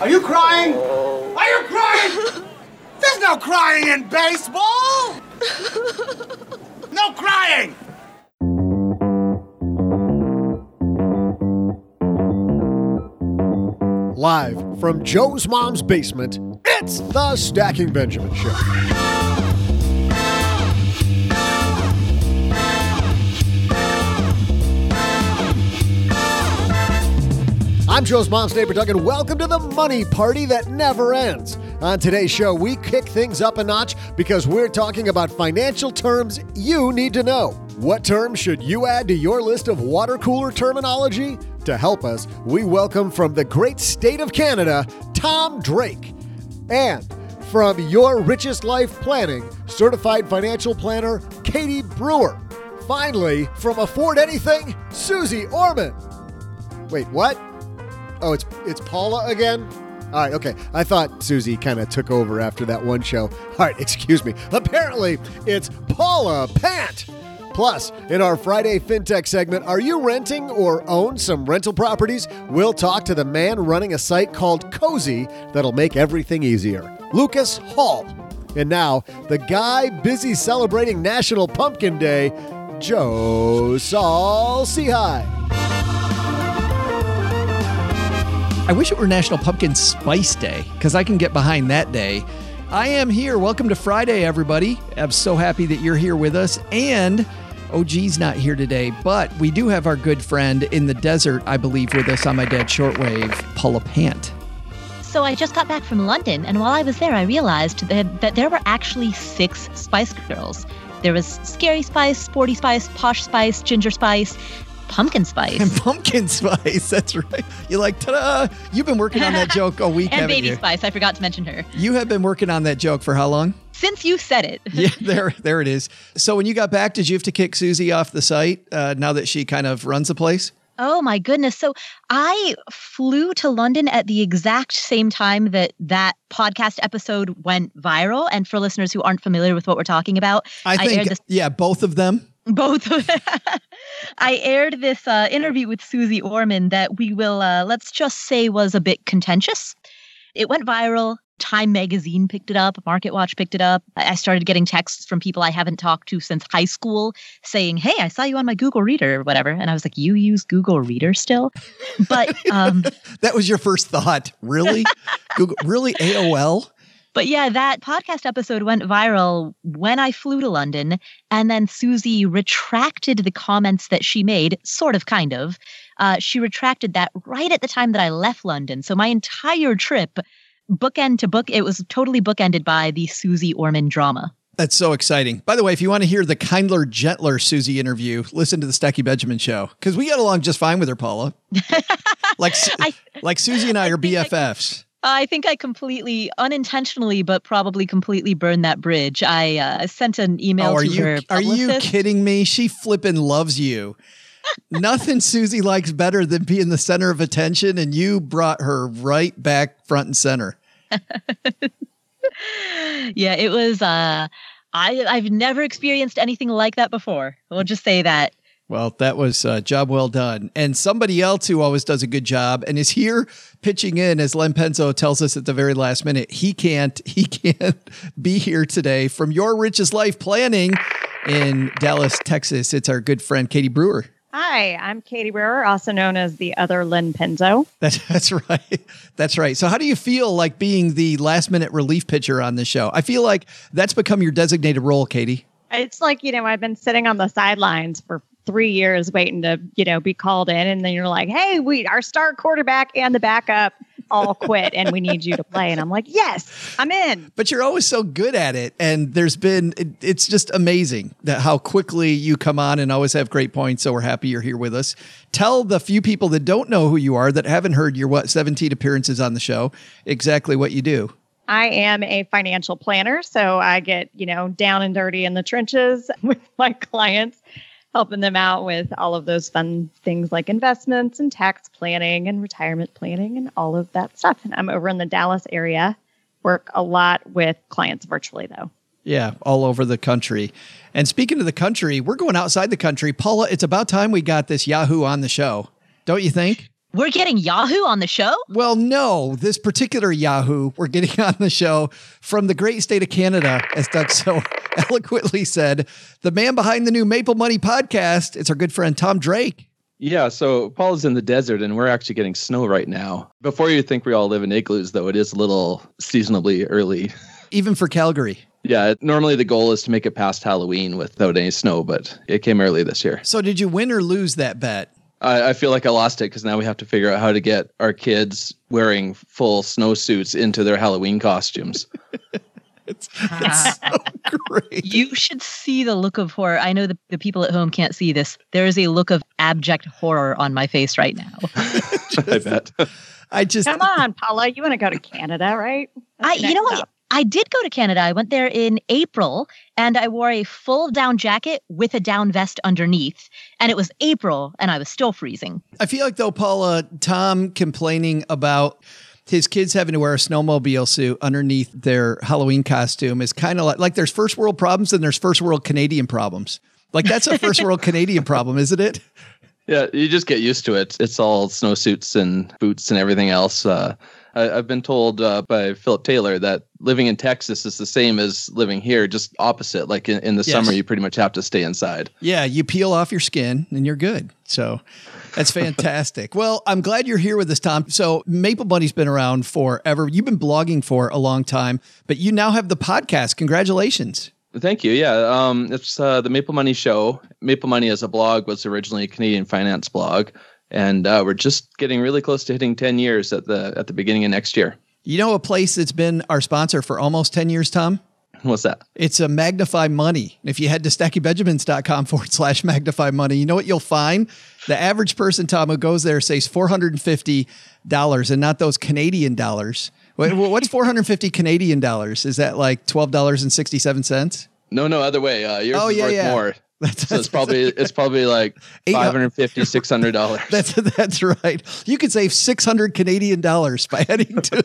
Are you crying? Are you crying? There's no crying in baseball! No crying! Live from Joe's mom's basement, it's the Stacking Benjamin Show. I'm Joe's mom's neighbor Doug, and welcome to the money party that never ends. On today's show, we kick things up a notch because we're talking about financial terms you need to know. What terms should you add to your list of water cooler terminology? To help us, we welcome from the great state of Canada, Tom Drake. And from Your Richest Life Planning, certified financial planner, Katie Brewer. Finally, from Afford Anything, Susie Orman. Wait, what? Oh, it's it's Paula again. All right, okay. I thought Susie kind of took over after that one show. All right, excuse me. Apparently, it's Paula Pant. Plus, in our Friday FinTech segment, are you renting or own some rental properties? We'll talk to the man running a site called Cozy that'll make everything easier, Lucas Hall. And now, the guy busy celebrating National Pumpkin Day, Joe Saul Sehy. I wish it were National Pumpkin Spice Day because I can get behind that day. I am here. Welcome to Friday, everybody. I'm so happy that you're here with us. And oh, OG's not here today, but we do have our good friend in the desert, I believe, with us on my dad's shortwave, Paula Pant. So I just got back from London, and while I was there, I realized that, that there were actually six Spice Girls. There was Scary Spice, Sporty Spice, Posh Spice, Ginger Spice, Pumpkin Spice. And pumpkin spice, that's right. You're like, ta-da! You've been working on that joke a week, and Baby you? Spice. I forgot to mention her. You have been working on that joke for how long? Since you said it. yeah, there, there it is. So when you got back, did you have to kick Susie off the site uh, now that she kind of runs the place? Oh my goodness. So I flew to London at the exact same time that that podcast episode went viral. And for listeners who aren't familiar with what we're talking about, I think, this yeah, both of them. Both of I aired this uh, interview with Susie Orman that we will uh, let's just say was a bit contentious. It went viral. Time magazine picked it up, Market Watch picked it up. I started getting texts from people I haven't talked to since high school saying, "Hey, I saw you on my Google Reader or whatever." And I was like, "You use Google Reader still?" But um That was your first thought, really? Google, really AOL? But yeah, that podcast episode went viral when I flew to London. And then Susie retracted the comments that she made, sort of, kind of. Uh, she retracted that right at the time that I left London. So my entire trip, bookend to book, it was totally bookended by the Susie Orman drama. That's so exciting. By the way, if you want to hear the kindler, gentler Susie interview, listen to the Stacking Benjamin show because we got along just fine with her, Paula. like, I- like Susie and I are BFFs. I think I completely, unintentionally, but probably completely burned that bridge. I uh, sent an email Oh, are to you her. are you kidding me? She flippin' loves you. Nothing Susie likes better than being the center of attention, and you brought her right back front and center. yeah, it was. Uh, I I've never experienced anything like that before. We'll just say that. Well, that was a job well done. And somebody else who always does a good job and is here pitching in, as Len Penzo tells us at the very last minute, he can't, he can't be here today from Your Richest Life Planning in Dallas, Texas. It's our good friend Katie Brewer. Hi, I'm Katie Brewer, also known as the other Len Penzo. That's that's right. That's right. So how do you feel like being the last minute relief pitcher on the show? I feel like that's become your designated role, Katie. It's like, you know, I've been sitting on the sidelines for three years waiting to, you know, be called in. And then you're like, hey, we, our star quarterback and the backup all quit and we need you to play. And I'm like, yes, I'm in. But you're always so good at it. And there's been, it, it's just amazing that how quickly you come on and always have great points. So we're happy you're here with us. Tell the few people that don't know who you are, that haven't heard your, what, 17 appearances on the show, exactly what you do. I am a financial planner, so I get, you know, down and dirty in the trenches with my clients, helping them out with all of those fun things like investments and tax planning and retirement planning and all of that stuff. And I'm over in the Dallas area, work a lot with clients virtually though. Yeah, all over the country. And speaking of the country, we're going outside the country. Paula, it's about time we got this Yahoo on the show. Don't you think? We're getting Yahoo on the show? Well, no, this particular Yahoo we're getting on the show from the great state of Canada, as Doug so eloquently said, the man behind the new Maple Money podcast. It's our good friend Tom Drake. Yeah, so Paul's in the desert and we're actually getting snow right now. Before you think we all live in igloos, though, it is a little seasonably early. Even for Calgary. Yeah, normally the goal is to make it past Halloween without any snow, but it came early this year. So, did you win or lose that bet? I, I feel like I lost it because now we have to figure out how to get our kids wearing full snowsuits into their Halloween costumes. it's, it's ah. so great. You should see the look of horror. I know the, the people at home can't see this. There is a look of abject horror on my face right now. I bet. I just come on, Paula. You want to go to Canada, right? That's I, you know what? I did go to Canada. I went there in April and I wore a full down jacket with a down vest underneath. And it was April and I was still freezing. I feel like, though, Paula, Tom complaining about his kids having to wear a snowmobile suit underneath their Halloween costume is kind of like, like there's first world problems and there's first world Canadian problems. Like that's a first world Canadian problem, isn't it? Yeah, you just get used to it. It's all snowsuits and boots and everything else. Uh, I, have been told uh, by Philip Taylor that living in Texas is the same as living here, just opposite. Like in, in the yes. summer, you pretty much have to stay inside. Yeah, you peel off your skin and you're good. So that's fantastic. well, I'm glad you're here with us, Tom. So Maple Money's been around forever. You've been blogging for a long time, but you now have the podcast. Congratulations. Thank you. Yeah, um, it's uh, the Maple Money Show. Maple Money as a blog was originally a Canadian finance blog and uh, we're just getting really close to hitting 10 years at the at the beginning of next year. You know a place that's been our sponsor for almost 10 years, Tom? What's that? It's a Magnify Money. If you head to stackingbenjamins.com forward slash magnify money, you know what you'll find? The average person, Tom, who goes there says $450 and not those Canadian dollars. What's 450 Canadian dollars? Is that like $12.67? No, no, other way. Uh, yours oh, is yeah, worth yeah. more. That's, so it's probably it's probably like 550 600 dollars. That's that's right. You could save 600 Canadian dollars by heading to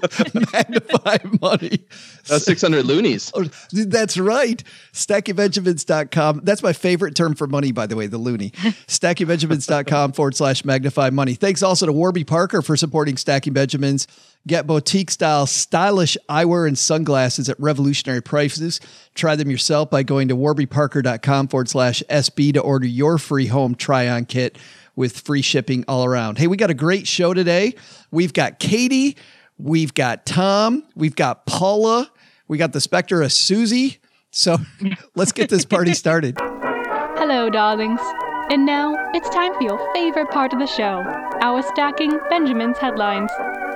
Magnify Money. That's 600 loonies. Oh, that's right. StackingBenjamins.com. That's my favorite term for money, by the way, the loony. StackingBenjamins.com forward slash magnify money. Thanks also to Warby Parker for supporting Stacking Benjamins. Get boutique style, stylish eyewear and sunglasses at revolutionary prices. Try them yourself by going to warbyparker.com forward slash SB to order your free home try on kit with free shipping all around. Hey, we got a great show today. We've got Katie, we've got Tom, we've got Paula, we got the specter of Susie. So let's get this party started. Hello, darlings. And now it's time for your favorite part of the show our Stacking Benjamin's headlines.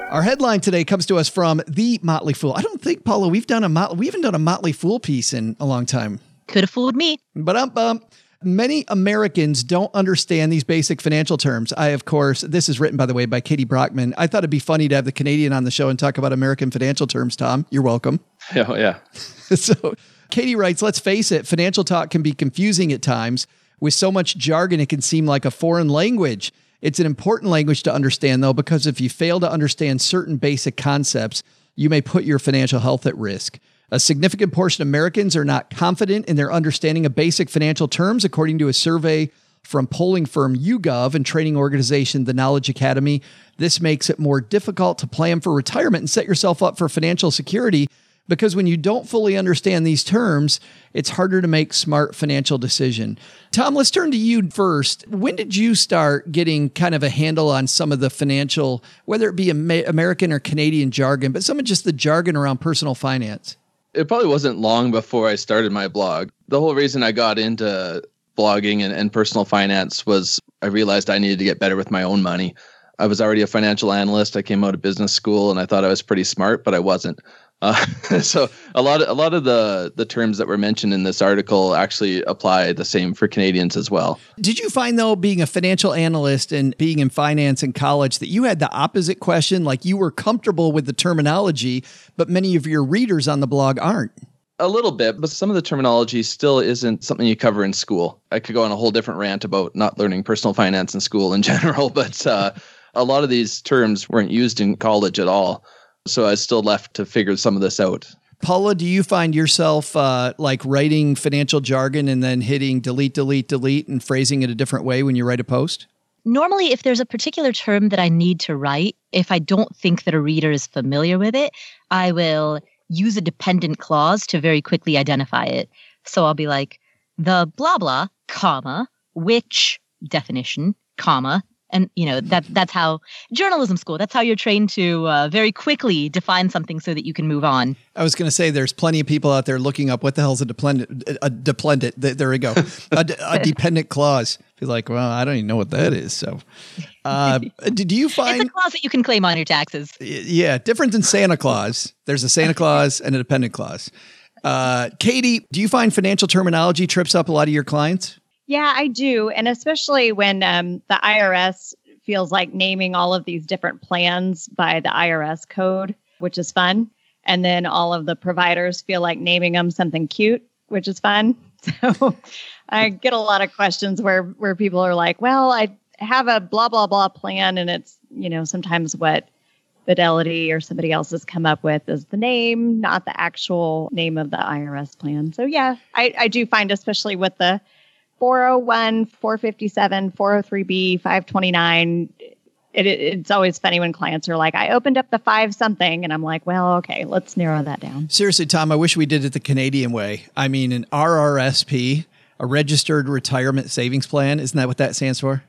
Our headline today comes to us from the Motley Fool. I don't think, Paula, we've done a Mot- we haven't done a Motley Fool piece in a long time. Could have fooled me. But um, um, many Americans don't understand these basic financial terms. I, of course, this is written by the way by Katie Brockman. I thought it'd be funny to have the Canadian on the show and talk about American financial terms. Tom, you're welcome. Yeah, yeah. so, Katie writes, "Let's face it, financial talk can be confusing at times. With so much jargon, it can seem like a foreign language." It's an important language to understand, though, because if you fail to understand certain basic concepts, you may put your financial health at risk. A significant portion of Americans are not confident in their understanding of basic financial terms, according to a survey from polling firm YouGov and training organization The Knowledge Academy. This makes it more difficult to plan for retirement and set yourself up for financial security because when you don't fully understand these terms, it's harder to make smart financial decision. Tom, let's turn to you first. When did you start getting kind of a handle on some of the financial, whether it be American or Canadian jargon, but some of just the jargon around personal finance? It probably wasn't long before I started my blog. The whole reason I got into blogging and, and personal finance was I realized I needed to get better with my own money. I was already a financial analyst. I came out of business school and I thought I was pretty smart, but I wasn't. Uh, so a lot of a lot of the the terms that were mentioned in this article actually apply the same for Canadians as well. Did you find though being a financial analyst and being in finance in college that you had the opposite question like you were comfortable with the terminology but many of your readers on the blog aren't? A little bit, but some of the terminology still isn't something you cover in school. I could go on a whole different rant about not learning personal finance in school in general, but uh, a lot of these terms weren't used in college at all. So I was still left to figure some of this out. Paula, do you find yourself uh, like writing financial jargon and then hitting delete, delete, delete and phrasing it a different way when you write a post? Normally, if there's a particular term that I need to write, if I don't think that a reader is familiar with it, I will use a dependent clause to very quickly identify it. So I'll be like, the blah blah, comma, which definition, comma, and you know that that's how journalism school that's how you're trained to uh, very quickly define something so that you can move on. I was going to say there's plenty of people out there looking up what the hell's a dependent a dependent there we go a, a dependent clause. Be like well i don't even know what that is so uh, did you find it's a clause that you can claim on your taxes. Yeah different than santa claus. There's a santa claus and a dependent clause. Uh, katie do you find financial terminology trips up a lot of your clients yeah, I do. And especially when um, the IRS feels like naming all of these different plans by the IRS code, which is fun. And then all of the providers feel like naming them something cute, which is fun. So I get a lot of questions where where people are like, "Well, I have a blah blah blah plan and it's, you know, sometimes what Fidelity or somebody else has come up with is the name, not the actual name of the IRS plan. So yeah, I, I do find especially with the 401, 457, 403B, 529. It, it, it's always funny when clients are like, I opened up the five something. And I'm like, well, okay, let's narrow that down. Seriously, Tom, I wish we did it the Canadian way. I mean, an RRSP, a registered retirement savings plan, isn't that what that stands for?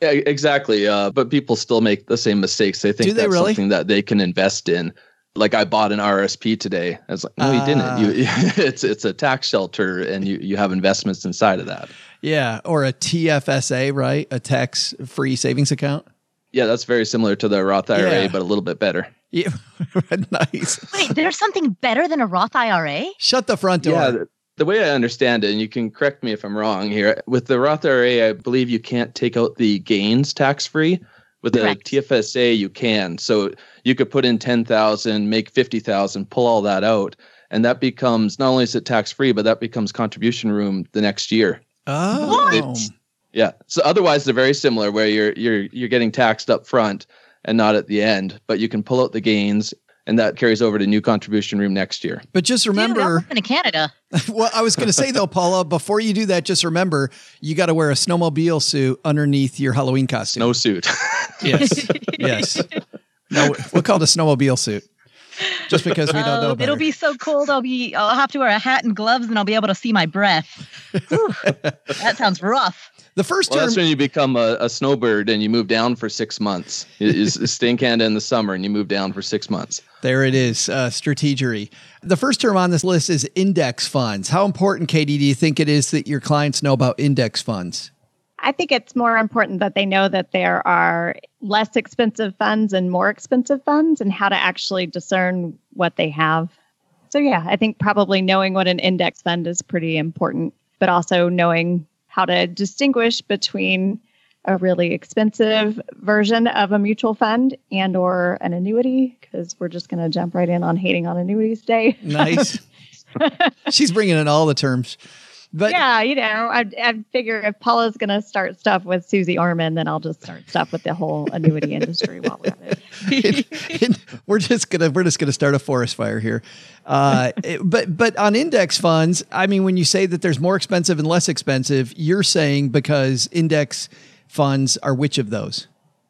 Yeah, exactly. Uh, but people still make the same mistakes. They think Do they that's really? something that they can invest in. Like I bought an RSP today. I was like, no, you didn't. You, ah. it's it's a tax shelter, and you you have investments inside of that. Yeah, or a TFSA, right? A tax-free savings account. Yeah, that's very similar to the Roth IRA, Yeah. but a little bit better. Yeah, nice. wait there's something better than a roth ira Shut the front door. Yeah, the, the way I understand it, and you can correct me if I'm wrong here, with the Roth IRA, I believe you can't take out the gains tax free. With the Correct. TFSA, you can. So you could put in ten thousand, make fifty thousand, pull all that out, and that becomes not only is it tax free, but that becomes contribution room the next year. oh, What? Yeah. So otherwise, they're very similar, where you're you're you're getting taxed up front and not at the end, but you can pull out the gains, and that carries over to new contribution room next year. but just remember, moving to canada well, I was going to say though, Paula, before you do that, just remember you got to wear a snowmobile suit underneath your Halloween costume. No suit. Yes, yes. No, we'll call it a snowmobile suit, just because we don't know. Oh, Better. it'll be so cold i'll be i'll have to wear a hat and gloves and i'll be able to see my breath Whew. that sounds rough the first Well, term. that's when you become a, a snowbird and you move down for six months. You, you stay in Canada in the summer and you move down for six months. There it is, uh, strategery. The first term on this list is index funds. How important, Katie, do you think it is that your clients know about index funds? I think it's more important that they know that there are less expensive funds and more expensive funds and how to actually discern what they have. So, yeah, I think probably knowing what an index fund is pretty important, but also knowing how to distinguish between a really expensive version of a mutual fund and or an annuity because we're just going to jump right in on hating on annuities day Nice. She's bringing in all the terms. But yeah, you know, I, I figure if Paula's going to start stuff with Susie Orman, then I'll just start stuff with the whole annuity industry while we're at it. we're just gonna we're just gonna start a forest fire here. Uh, it- but but on index funds, I mean, when you say that there's more expensive and less expensive, you're saying because index funds are which of those?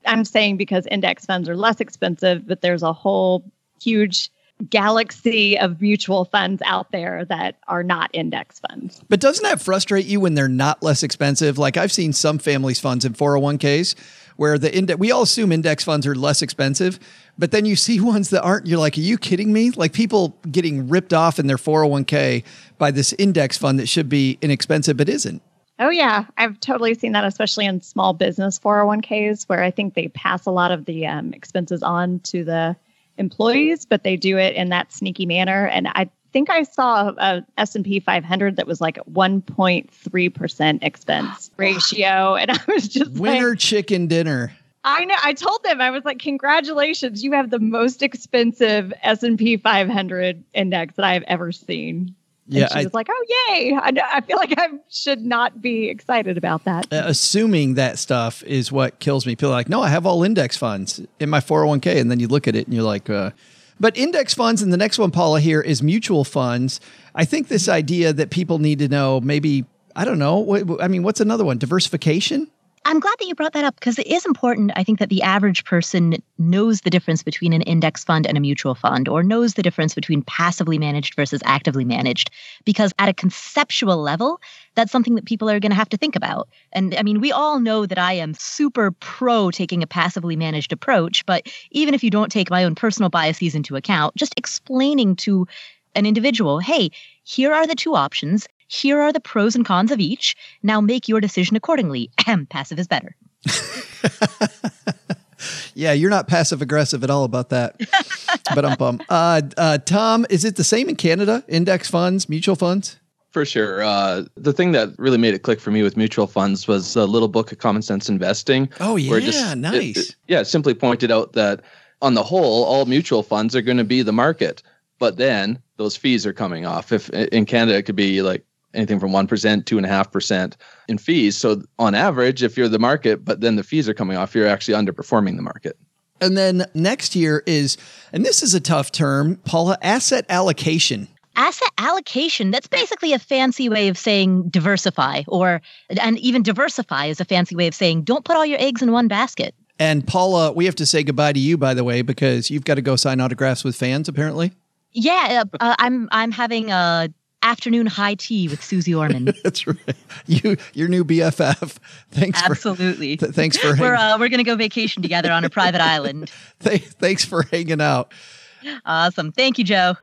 I'm saying because index funds are less expensive, but there's a whole huge galaxy of mutual funds out there that are not index funds. But doesn't that frustrate you when they're not less expensive? Like I've seen some families' funds in 401ks where the index, we all assume index funds are less expensive, but then you see ones that aren't. You're like, are you kidding me? Like people getting ripped off in their 401k by this index fund that should be inexpensive but isn't. Oh, yeah. I've totally seen that, especially in small business 401ks, where I think they pass a lot of the um, expenses on to the employees, but they do it in that sneaky manner. And I think I saw a S&P 500 that was like 1.3% expense ratio. And I was just winner like, chicken dinner. I know. I told them I was like, "Congratulations, you have the most expensive S and P 500 index that I have ever seen." And Yeah, she I- was like, "Oh, yay!" I, I feel like I should not be excited about that. Uh, assuming that stuff is what kills me. People are like, no, I have all index funds in my 401k. And then you look at it and you're like, uh, but index funds, and the next one, Paula, here is mutual funds. I think this idea that people need to know maybe, I don't know, what, I mean, what's another one? Diversification? I'm glad that you brought that up because it is important. I think that the average person knows the difference between an index fund and a mutual fund, or knows the difference between passively managed versus actively managed. Because at a conceptual level, that's something that people are going to have to think about. And I mean, we all know that I am super pro taking a passively managed approach, but even if you don't take my own personal biases into account, just explaining to an individual, hey, here are the two options. Here are the pros and cons of each. Now make your decision accordingly. Ahem, Passive is better. Yeah, you're not passive aggressive at all about that. but I'm bummed. Uh, uh, Tom, is it the same in Canada? Index funds, mutual funds? For sure. Uh, the thing that really made it click for me with mutual funds was a little book of common sense investing. Oh, where it yeah, it- nice. it- yeah, simply pointed out that on the whole, all mutual funds are going to be the market, but then those fees are coming off. If in Canada, it could be like anything from one percent, two and a half percent in fees. So on average, if you're the market, but then the fees are coming off, you're actually underperforming the market. And then next year is, and this is a tough term, Paula, asset allocation. Asset allocation, that's basically a fancy way of saying diversify, or, and even diversify is a fancy way of saying don't put all your eggs in one basket. And Paula, we have to say goodbye to you, by the way, because you've got to go sign autographs with fans, apparently. Yeah, uh, uh, I'm I'm having a afternoon high tea with Susie Orman. That's right. You, your new BFF. Thanks for Absolutely. th- thanks for We're uh, we're gonna go vacation together on a private island. th- thanks for hanging out. Awesome. Thank you, Joe.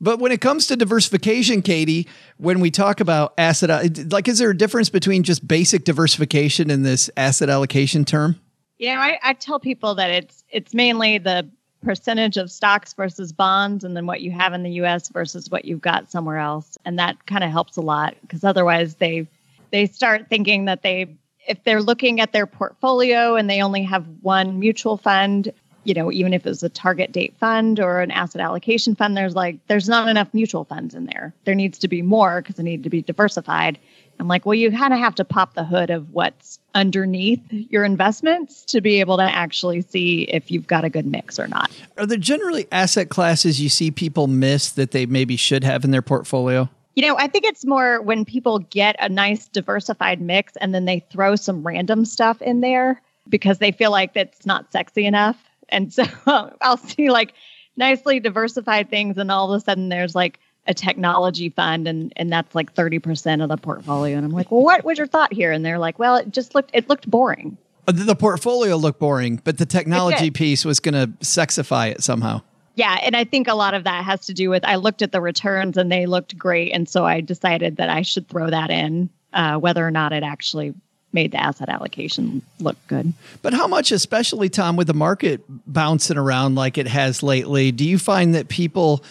But when it comes to diversification, Katie, when we talk about asset, like, is there a difference between just basic diversification and this asset allocation term? You know, I, I tell people that it's it's mainly the percentage of stocks versus bonds, and then what you have in the U.S. versus what you've got somewhere else, and that kind of helps a lot because otherwise they they start thinking that they if they're looking at their portfolio and they only have one mutual fund, you know, even if it's a target date fund or an asset allocation fund, there's like there's not enough mutual funds in there. There needs to be more because they need to be diversified. I'm like, well, you kind of have to pop the hood of what's underneath your investments to be able to actually see if you've got a good mix or not. Are there generally asset classes you see people miss that they maybe should have in their portfolio? You know, I think it's more when people get a nice diversified mix and then they throw some random stuff in there because they feel like that's not sexy enough. And so I'll see like nicely diversified things, and all of a sudden there's like a technology fund, and and that's like thirty percent of the portfolio. And I'm like, well, what was your thought here? And they're like, well, it just looked it looked boring. Uh, The the portfolio looked boring, but the technology piece was going to sexify it somehow. Yeah, and I think a lot of that has to do with I looked at the returns and they looked great, and so I decided that I should throw that in, uh, whether or not it actually made the asset allocation look good. But how much, especially Tom, with the market bouncing around like it has lately, do you find that people,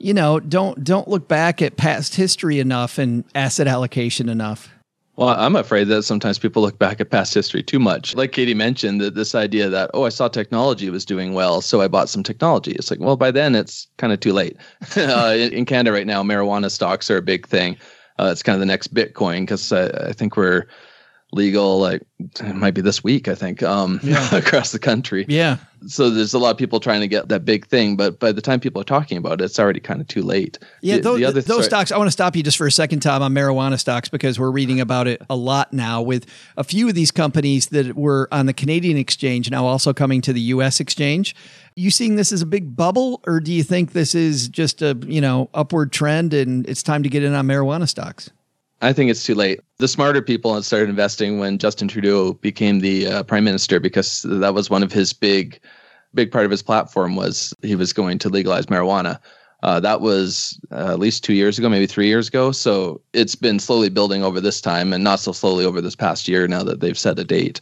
you know, don't don't look back at past history enough and asset allocation enough? Well, I'm afraid that sometimes people look back at past history too much. Like Katie mentioned, that this idea that oh, I saw technology was doing well, so I bought some technology. It's like, well, by then it's kind of too late. uh, in, in Canada right now, marijuana stocks are a big thing. Uh, it's kind of the next Bitcoin because I, I think we're legal like it might be this week i think um Yeah. across the country Yeah. so there's a lot of people trying to get that big thing but by the time people are talking about it it's already kind of too late Yeah, The- those, the other- those sorry. stocks. I want to stop you just for a second, Tom, on marijuana stocks because we're reading about it a lot now. With a few of these companies that were on the Canadian exchange now also coming to the U.S. exchange. You seeing this as a big bubble, or do you think this is just a you know upward trend and it's time to get in on marijuana stocks? I think it's too late. The smarter people had started investing when Justin Trudeau became the uh, prime minister because that was one of his big, big part of his platform was he was going to legalize marijuana. Uh, that was uh, at least two years ago, maybe three years ago. So it's been slowly building over this time, and not so slowly over this past year. Now that they've set a date.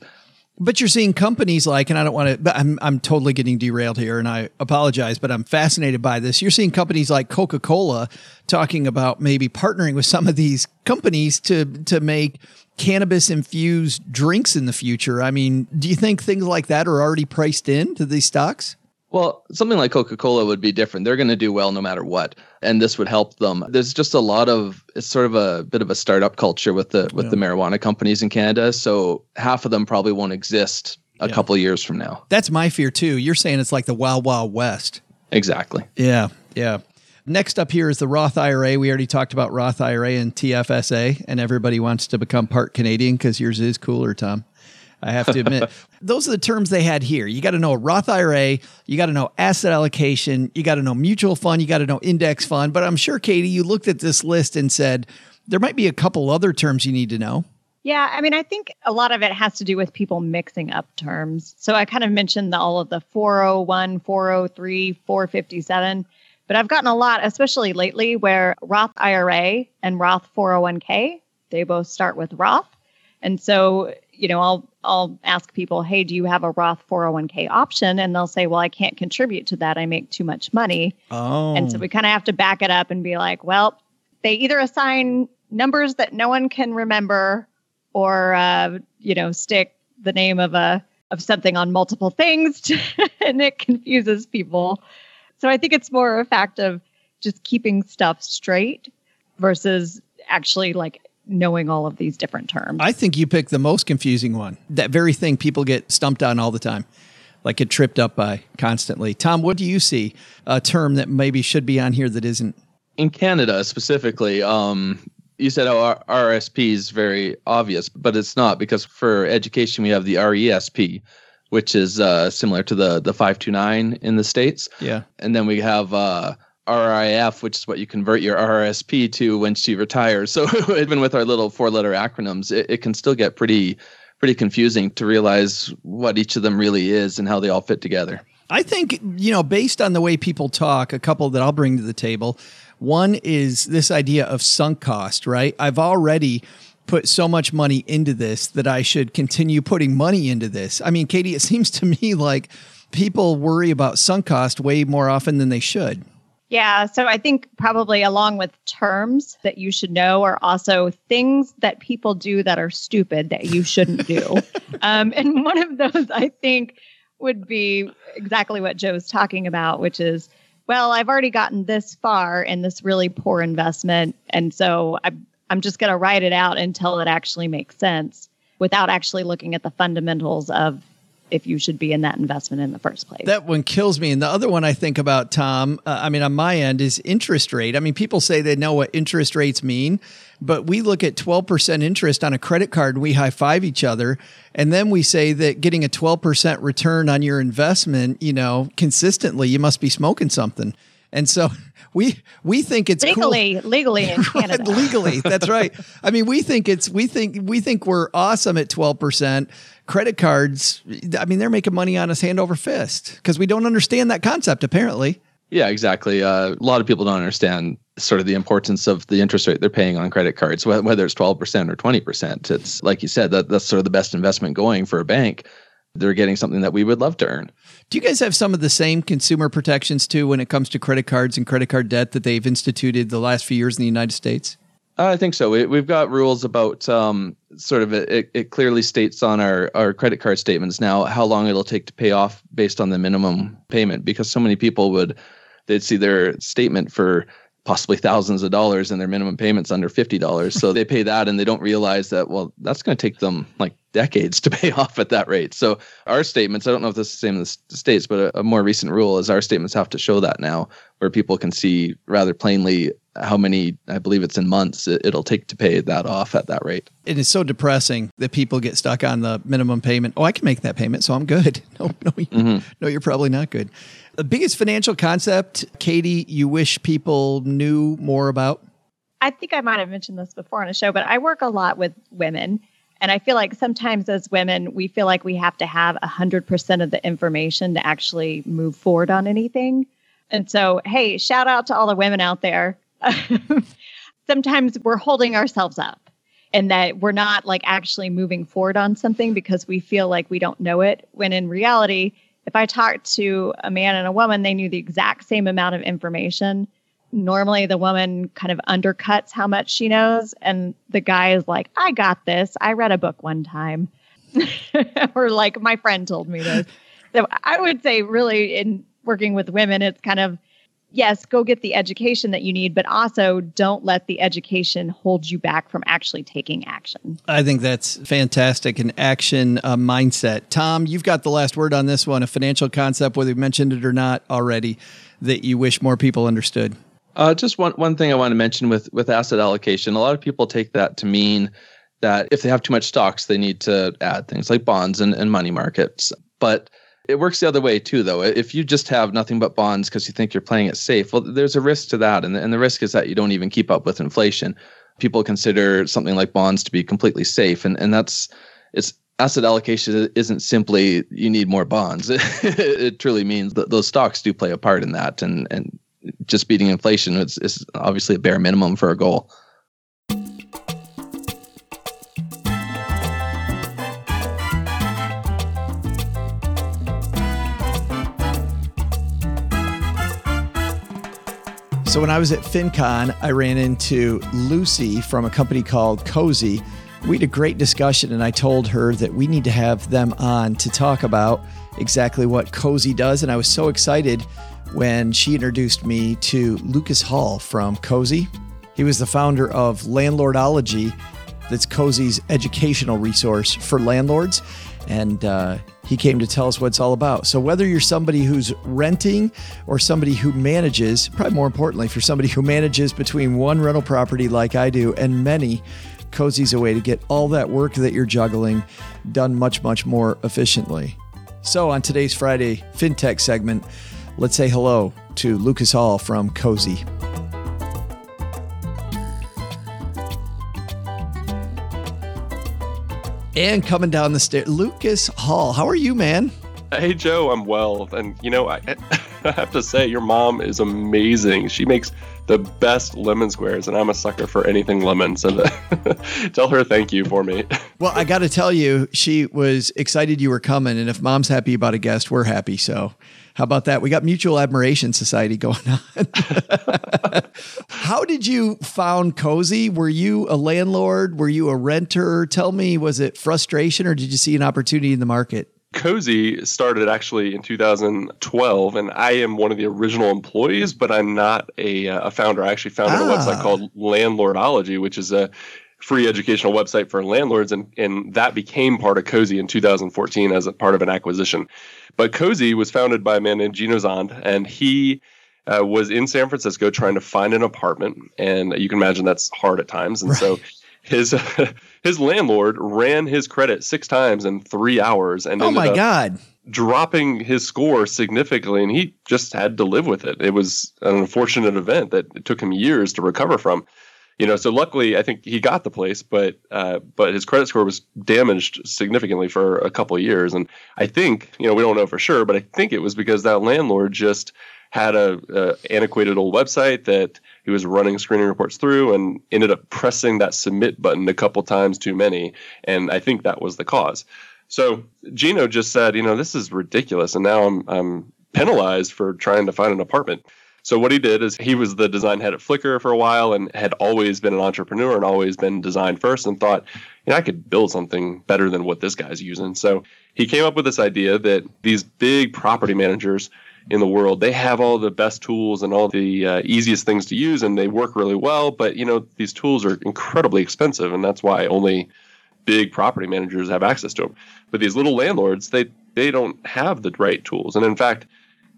But you're seeing companies like, and I don't want to, but I'm, I'm totally getting derailed here and I apologize, but I'm fascinated by this. You're seeing companies like Coca Cola talking about maybe partnering with some of these companies to, to make cannabis infused drinks in the future. I mean, do you think things like that are already priced into these stocks? Well, something like Coca Cola would be different. They're going to do well no matter what, and this would help them. There's just a lot of it's sort of a bit of a startup culture with the with Yeah. the marijuana companies in Canada. So half of them probably won't exist a Yeah. couple years from now. That's my fear too. You're saying it's like the Wild Wild West. Exactly. Yeah, yeah. Next up here is the Roth IRA. We already talked about Roth IRA and TFSA, and everybody wants to become part Canadian because yours is cooler, Tom. I have to admit. Those are the terms they had here. You got to know a Roth IRA, you got to know asset allocation, you got to know mutual fund, you got to know index fund. But I'm sure, Katie, you looked at this list and said there might be a couple other terms you need to know. Yeah, I mean, I think a lot of it has to do with people mixing up terms. So I kind of mentioned the, all of the 401, 403, 457, but I've gotten a lot, especially lately, where Roth IRA and Roth 401k, they both start with Roth. And so, you know, I'll I'll ask people, "Hey, do you have a Roth 401k option?" And they'll say, "Well, I can't contribute to that. I make too much money." Oh. And so we kind of have to back it up and be like, well, they either assign numbers that no one can remember or, uh, you know, stick the name of a of something on multiple things to, and it confuses people. So I think it's more a fact of just keeping stuff straight versus actually like knowing all of these different terms. I think you picked the most confusing one. That very thing people get stumped on all the time, like get tripped up by constantly. Tom, what do you see a term that maybe should be on here that isn't? In Canada specifically, um, you said oh, RSP is very obvious, but it's not because for education we have the RESP, which is uh, similar to the the 529 in the states. Yeah. and then we have uh, RRIF, which is what you convert your RRSP to when she retires. So even with our little four-letter acronyms, it, it can still get pretty pretty confusing to realize what each of them really is and how they all fit together. I think, you know, based on the way people talk, a couple that I'll bring to the table. One is this idea of sunk cost, right? I've already put so much money into this that I should continue putting money into this. I mean, Katie, it seems to me like people worry about sunk cost way more often than they should. Yeah. So I think probably along with terms that you should know are also things that people do that are stupid that you shouldn't do. um, and one of those, I think, would be exactly what Joe's talking about, which is, well, I've already gotten this far in this really poor investment. And so I'm, I'm just going to write it out until it actually makes sense without actually looking at the fundamentals of if you should be in that investment in the first place. That one kills me. And the other one I think about, Tom, uh, I mean, on my end is interest rate. I mean, people say they know what interest rates mean, but we look at 12% interest on a credit card and we high five each other. And then we say that getting a 12% return on your investment, you know, consistently, you must be smoking something. And so we we think it's cool. legally, legally in Canada. legally that's right i mean we think it's we think we think we're awesome at 12% credit cards i mean they're making money on us hand over fist because we don't understand that concept apparently Yeah, exactly. Uh, a lot of people don't understand sort of the importance of the interest rate they're paying on credit cards, whether it's 12% or 20%. It's like you said, that that's sort of the best investment going for a bank. They're getting something that we would love to earn. do you guys have some of the same consumer protections too when it comes to credit cards and credit card debt that they've instituted the last few years in the united states I think so. We, we've got rules about um, sort of it, it clearly states on our, our credit card statements now how long it'll take to pay off based on the minimum payment because so many people would they'd see their statement for possibly thousands of dollars and their minimum payments under $50 so they pay that and they don't realize that well that's going to take them like decades to pay off at that rate. So our statements i don't know if this is the same in the states but a, a more recent rule is our statements have to show that now where people can see rather plainly how many i believe it's in months it, will take to pay that off at that rate. It is so depressing that people get stuck on the minimum payment. Oh i can make that payment so i'm good. No no, mm-hmm. no you're probably not good the biggest financial concept, Katie, you wish people knew more about? I think I might have mentioned this before on a show, but I work a lot with women. And I feel like sometimes as women, we feel like we have to have 100% of the information to actually move forward on anything. And so, hey, shout out to all the women out there. sometimes we're holding ourselves up and that we're not like actually moving forward on something because we feel like we don't know it, when in reality, if I talked to a man and a woman, they knew the exact same amount of information. Normally, the woman kind of undercuts how much she knows, and the guy is like, I got this. I read a book one time. or like, my friend told me this. So I would say, really, in working with women, it's kind of yes, go get the education that you need, but also don't let the education hold you back from actually taking action. I think that's fantastic. An action uh, mindset. Tom, you've got the last word on this one a financial concept, whether you mentioned it or not already, that you wish more people understood. Uh, just one, one thing I want to mention with, with asset allocation. A lot of people take that to mean that if they have too much stocks, they need to add things like bonds and, and money markets. But it works the other way too, though. If you just have nothing but bonds because you think you're playing it safe, well, there's a risk to that, and the, and the risk is that you don't even keep up with inflation. People consider something like bonds to be completely safe, and and that's it's asset allocation isn't simply you need more bonds. it truly means that those stocks do play a part in that, and and just beating inflation is, is obviously a bare minimum for a goal. So when I was at FinCon, I ran into Lucy from a company called Cozy. We had a great discussion, and I told her that we need to have them on to talk about exactly what Cozy does. And I was so excited when she introduced me to Lucas Hall from Cozy. He was the founder of Landlordology, that's Cozy's educational resource for landlords. And uh, he came to tell us what it's all about. So, whether you're somebody who's renting or somebody who manages, probably more importantly, for somebody who manages between one rental property like I do and many, Cozy's a way to get all that work that you're juggling done much, much more efficiently. So, on today's Friday FinTech segment, let's say hello to Lucas Hall from Cozy. And coming down the stairs, Lucas Hall. How are you, man? Hey, Joe. I'm well. And, you know, I, I have to say, your mom is amazing. She makes the best lemon squares, and I'm a sucker for anything lemon. So tell her thank you for me. Well, I got to tell you, she was excited you were coming. And if mom's happy about a guest, we're happy. So how about that? We got Mutual Admiration Society going on. How did you found Cozy? Were you a landlord? Were you a renter? Tell me, was it frustration or did you see an opportunity in the market? Cozy started actually in 2012, and I am one of the original employees, but I'm not a, a founder. I actually founded ah. a website called Landlordology, which is a free educational website for landlords, and, and that became part of Cozy in 2014 as a part of an acquisition. But Cozy was founded by a man named Gino Zahnd, and he uh, was in San Francisco trying to find an apartment, and you can imagine that's hard at times. And right. so his his landlord ran his credit six times in three hours, and oh my god, dropping his score significantly, and he just had to live with it. It was an unfortunate event that it took him years to recover from you know, so luckily I think he got the place, but uh, but his credit score was damaged significantly for a couple of years, and I think you know we don't know for sure, but I think it was because that landlord just had a, a antiquated old website that he was running screening reports through and ended up pressing that submit button a couple times too many, and I think that was the cause. So Gino just said, you know, this is ridiculous, and now I'm I'm penalized for trying to find an apartment. So what he did is he was the design head at Flickr for a while and had always been an entrepreneur and always been design first and thought, you know, I could build something better than what this guy's using. So he came up with this idea that these big property managers in the world. They have all the best tools and all the uh, easiest things to use, and they work really well. But you know, these tools are incredibly expensive, and that's why only big property managers have access to them. But these little landlords, they they don't have the right tools. And in fact,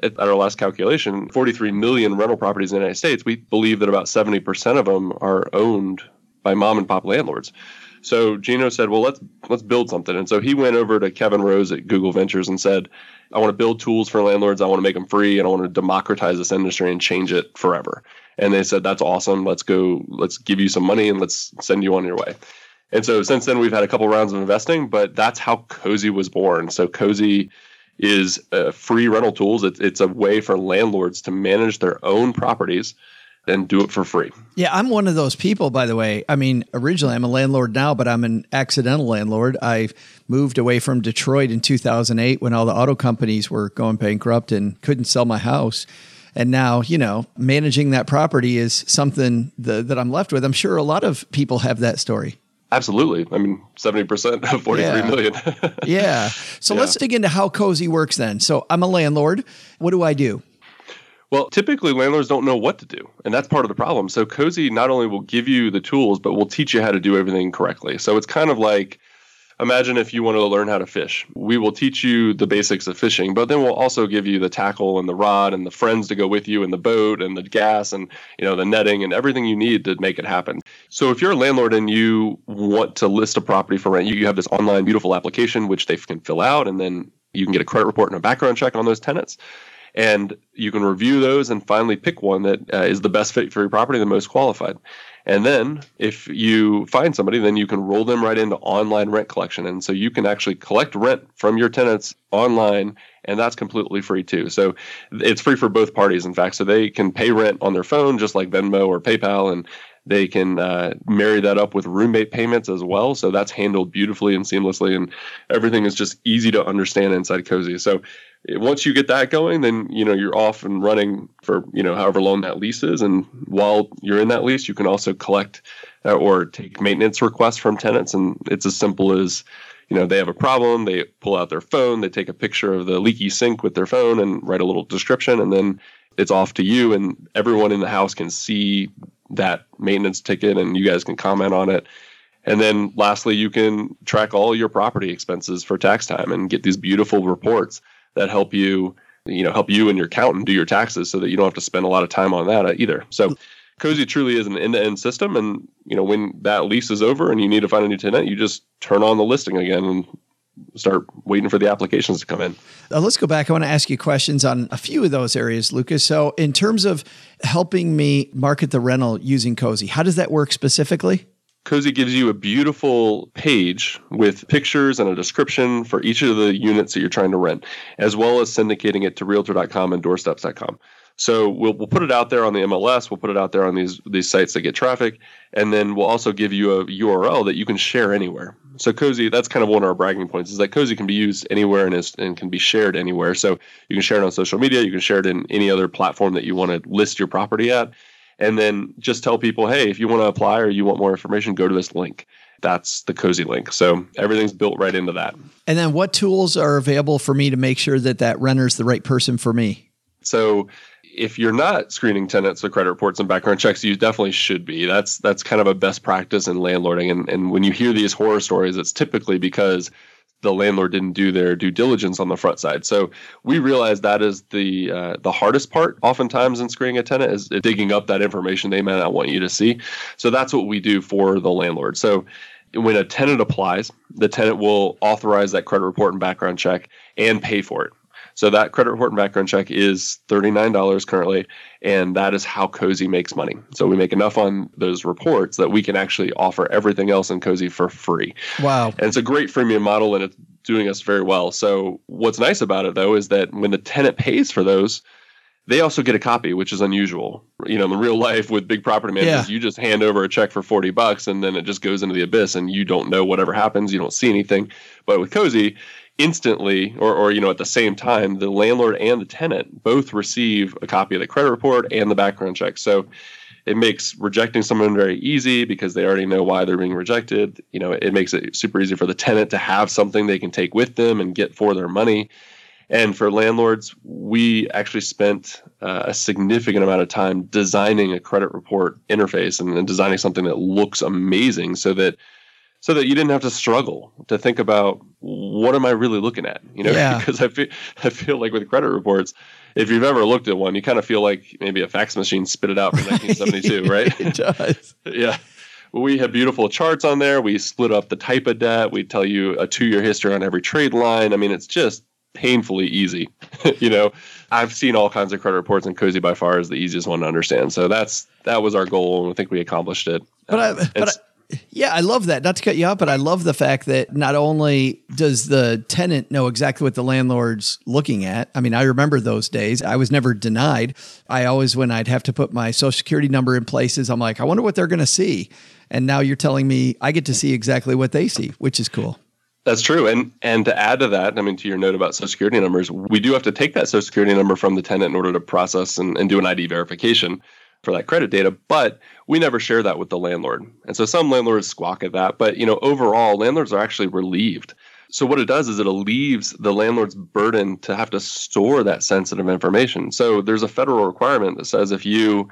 at our last calculation, 43 million rental properties in the United States, we believe that about 70% of them are owned by mom and pop landlords. So Gino said, "Well, let's let's build something." And so he went over to Kevin Rose at Google Ventures and said, "I want to build tools for landlords. I want to make them free, and I want to democratize this industry and change it forever." And they said, "That's awesome. Let's go. Let's give you some money and let's send you on your way." And so since then, we've had a couple rounds of investing, but that's how Cozy was born. So Cozy is uh, free rental tools. It's, it's a way for landlords to manage their own properties and do it for free. Yeah, I'm one of those people, by the way. I mean, originally I'm a landlord now, but I'm an accidental landlord. I moved away from Detroit in 2008 when all the auto companies were going bankrupt and couldn't sell my house. And now, you know, managing that property is something the, that I'm left with. I'm sure a lot of people have that story. Absolutely. I mean, 70% of forty-three Yeah. million. Yeah. So let's dig into how Cozy works then. So I'm a landlord. What do I do? Well, typically landlords don't know what to do, and that's part of the problem. So Cozy not only will give you the tools, but will teach you how to do everything correctly. So it's kind of like imagine if you want to learn how to fish. We will teach you the basics of fishing, but then we'll also give you the tackle and the rod and the friends to go with you and the boat and the gas and you know the netting and everything you need to make it happen. So if you're a landlord and you want to list a property for rent, you you have this online beautiful application which they can fill out and then you can get a credit report and a background check on those tenants and you can review those and finally pick one that uh, is the best fit for your property, the most qualified. And then if you find somebody, then you can roll them right into online rent collection. And so you can actually collect rent from your tenants online, and that's completely free too. So it's free for both parties, in fact. So they can pay rent on their phone, just like Venmo or PayPal, and they can uh, marry that up with roommate payments as well. So that's handled beautifully and seamlessly, and everything is just easy to understand inside Cozy. So once you get that going, then you know you're off and running for you know however long that lease is, and while you're in that lease, you can also collect uh, or take maintenance requests from tenants, and it's as simple as you know they have a problem, they pull out their phone, they take a picture of the leaky sink with their phone, and write a little description, and then it's off to you, and everyone in the house can see that maintenance ticket, and you guys can comment on it. And then lastly, you can track all your property expenses for tax time and get these beautiful reports that help you, you know, help you and your accountant do your taxes so that you don't have to spend a lot of time on that either. So Cozy truly is an end-to-end system and you know when that lease is over and you need to find a new tenant, you just turn on the listing again and start waiting for the applications to come in. Uh, let's go back. I want to ask you questions on a few of those areas, Lucas. So, in terms of helping me market the rental using Cozy, how does that work specifically? Cozy gives you a beautiful page with pictures and a description for each of the units that you're trying to rent, as well as syndicating it to realtor.com and doorsteps.com. So we'll, we'll put it out there on the MLS. We'll put it out there on these these sites that get traffic, and then we'll also give you a URL that you can share anywhere. So Cozy, that's kind of one of our bragging points is that Cozy can be used anywhere and is and can be shared anywhere. So you can share it on social media. You can share it in any other platform that you want to list your property at and then just tell people, hey, if you want to apply or you want more information, go to this link. That's the Cozy link. So everything's built right into that. And then, what tools are available for me to make sure that that renter's the right person for me? So if you're not screening tenants with credit reports and background checks, you definitely should be. That's that's kind of a best practice in landlording. And and when you hear these horror stories, it's typically because the landlord didn't do their due diligence on the front side. So we realize that is the uh, the hardest part, oftentimes in screening a tenant, is digging up that information they may not want you to see. So that's what we do for the landlord. So when a tenant applies, the tenant will authorize that credit report and background check and pay for it. So that credit report and background check is $39 currently, and that is how Cozy makes money. So we make enough on those reports that we can actually offer everything else in Cozy for free. Wow. And it's a great freemium model and it's doing us very well. So what's nice about it though is that when the tenant pays for those, they also get a copy, which is unusual. You know, in real life with big property managers, Yeah. you just hand over a check for 40 bucks and then it just goes into the abyss and you don't know whatever happens. You don't see anything. But with Cozy, instantly or, or you know at the same time the landlord and the tenant both receive a copy of the credit report and the background check. So it makes rejecting someone very easy because they already know why they're being rejected. You know it makes it super easy for the tenant to have something they can take with them and get for their money. And for landlords, we actually spent uh, a significant amount of time designing a credit report interface and, and designing something that looks amazing so that so that you didn't have to struggle to think about what am I really looking at, you know? Yeah. because I feel I feel like with credit reports, if you've ever looked at one, you kind of feel like maybe a fax machine spit it out from 1972, right? it does. yeah. We have beautiful charts on there. We split up the type of debt. We tell you a two-year history on every trade line. I mean, it's just painfully easy. you know, I've seen all kinds of credit reports, and Cozy by far is the easiest one to understand. So that's that was our goal, and I think we accomplished it. But Um, I, but it's- I, yeah, I love that. Not to cut you off, but I love the fact that not only does the tenant know exactly what the landlord's looking at. I mean, I remember those days. I was never denied. I always, when I'd have to put my social security number in places, I'm like, I wonder what they're going to see. And now you're telling me I get to see exactly what they see, which is cool. That's true. And and to add to that, I mean, to your note about social security numbers, we do have to take that social security number from the tenant in order to process and, and do an ID verification for that credit data. But we never share that with the landlord. And so some landlords squawk at that. But you know, overall, landlords are actually relieved. So what it does is it alleviates the landlord's burden to have to store that sensitive information. So there's a federal requirement that says if you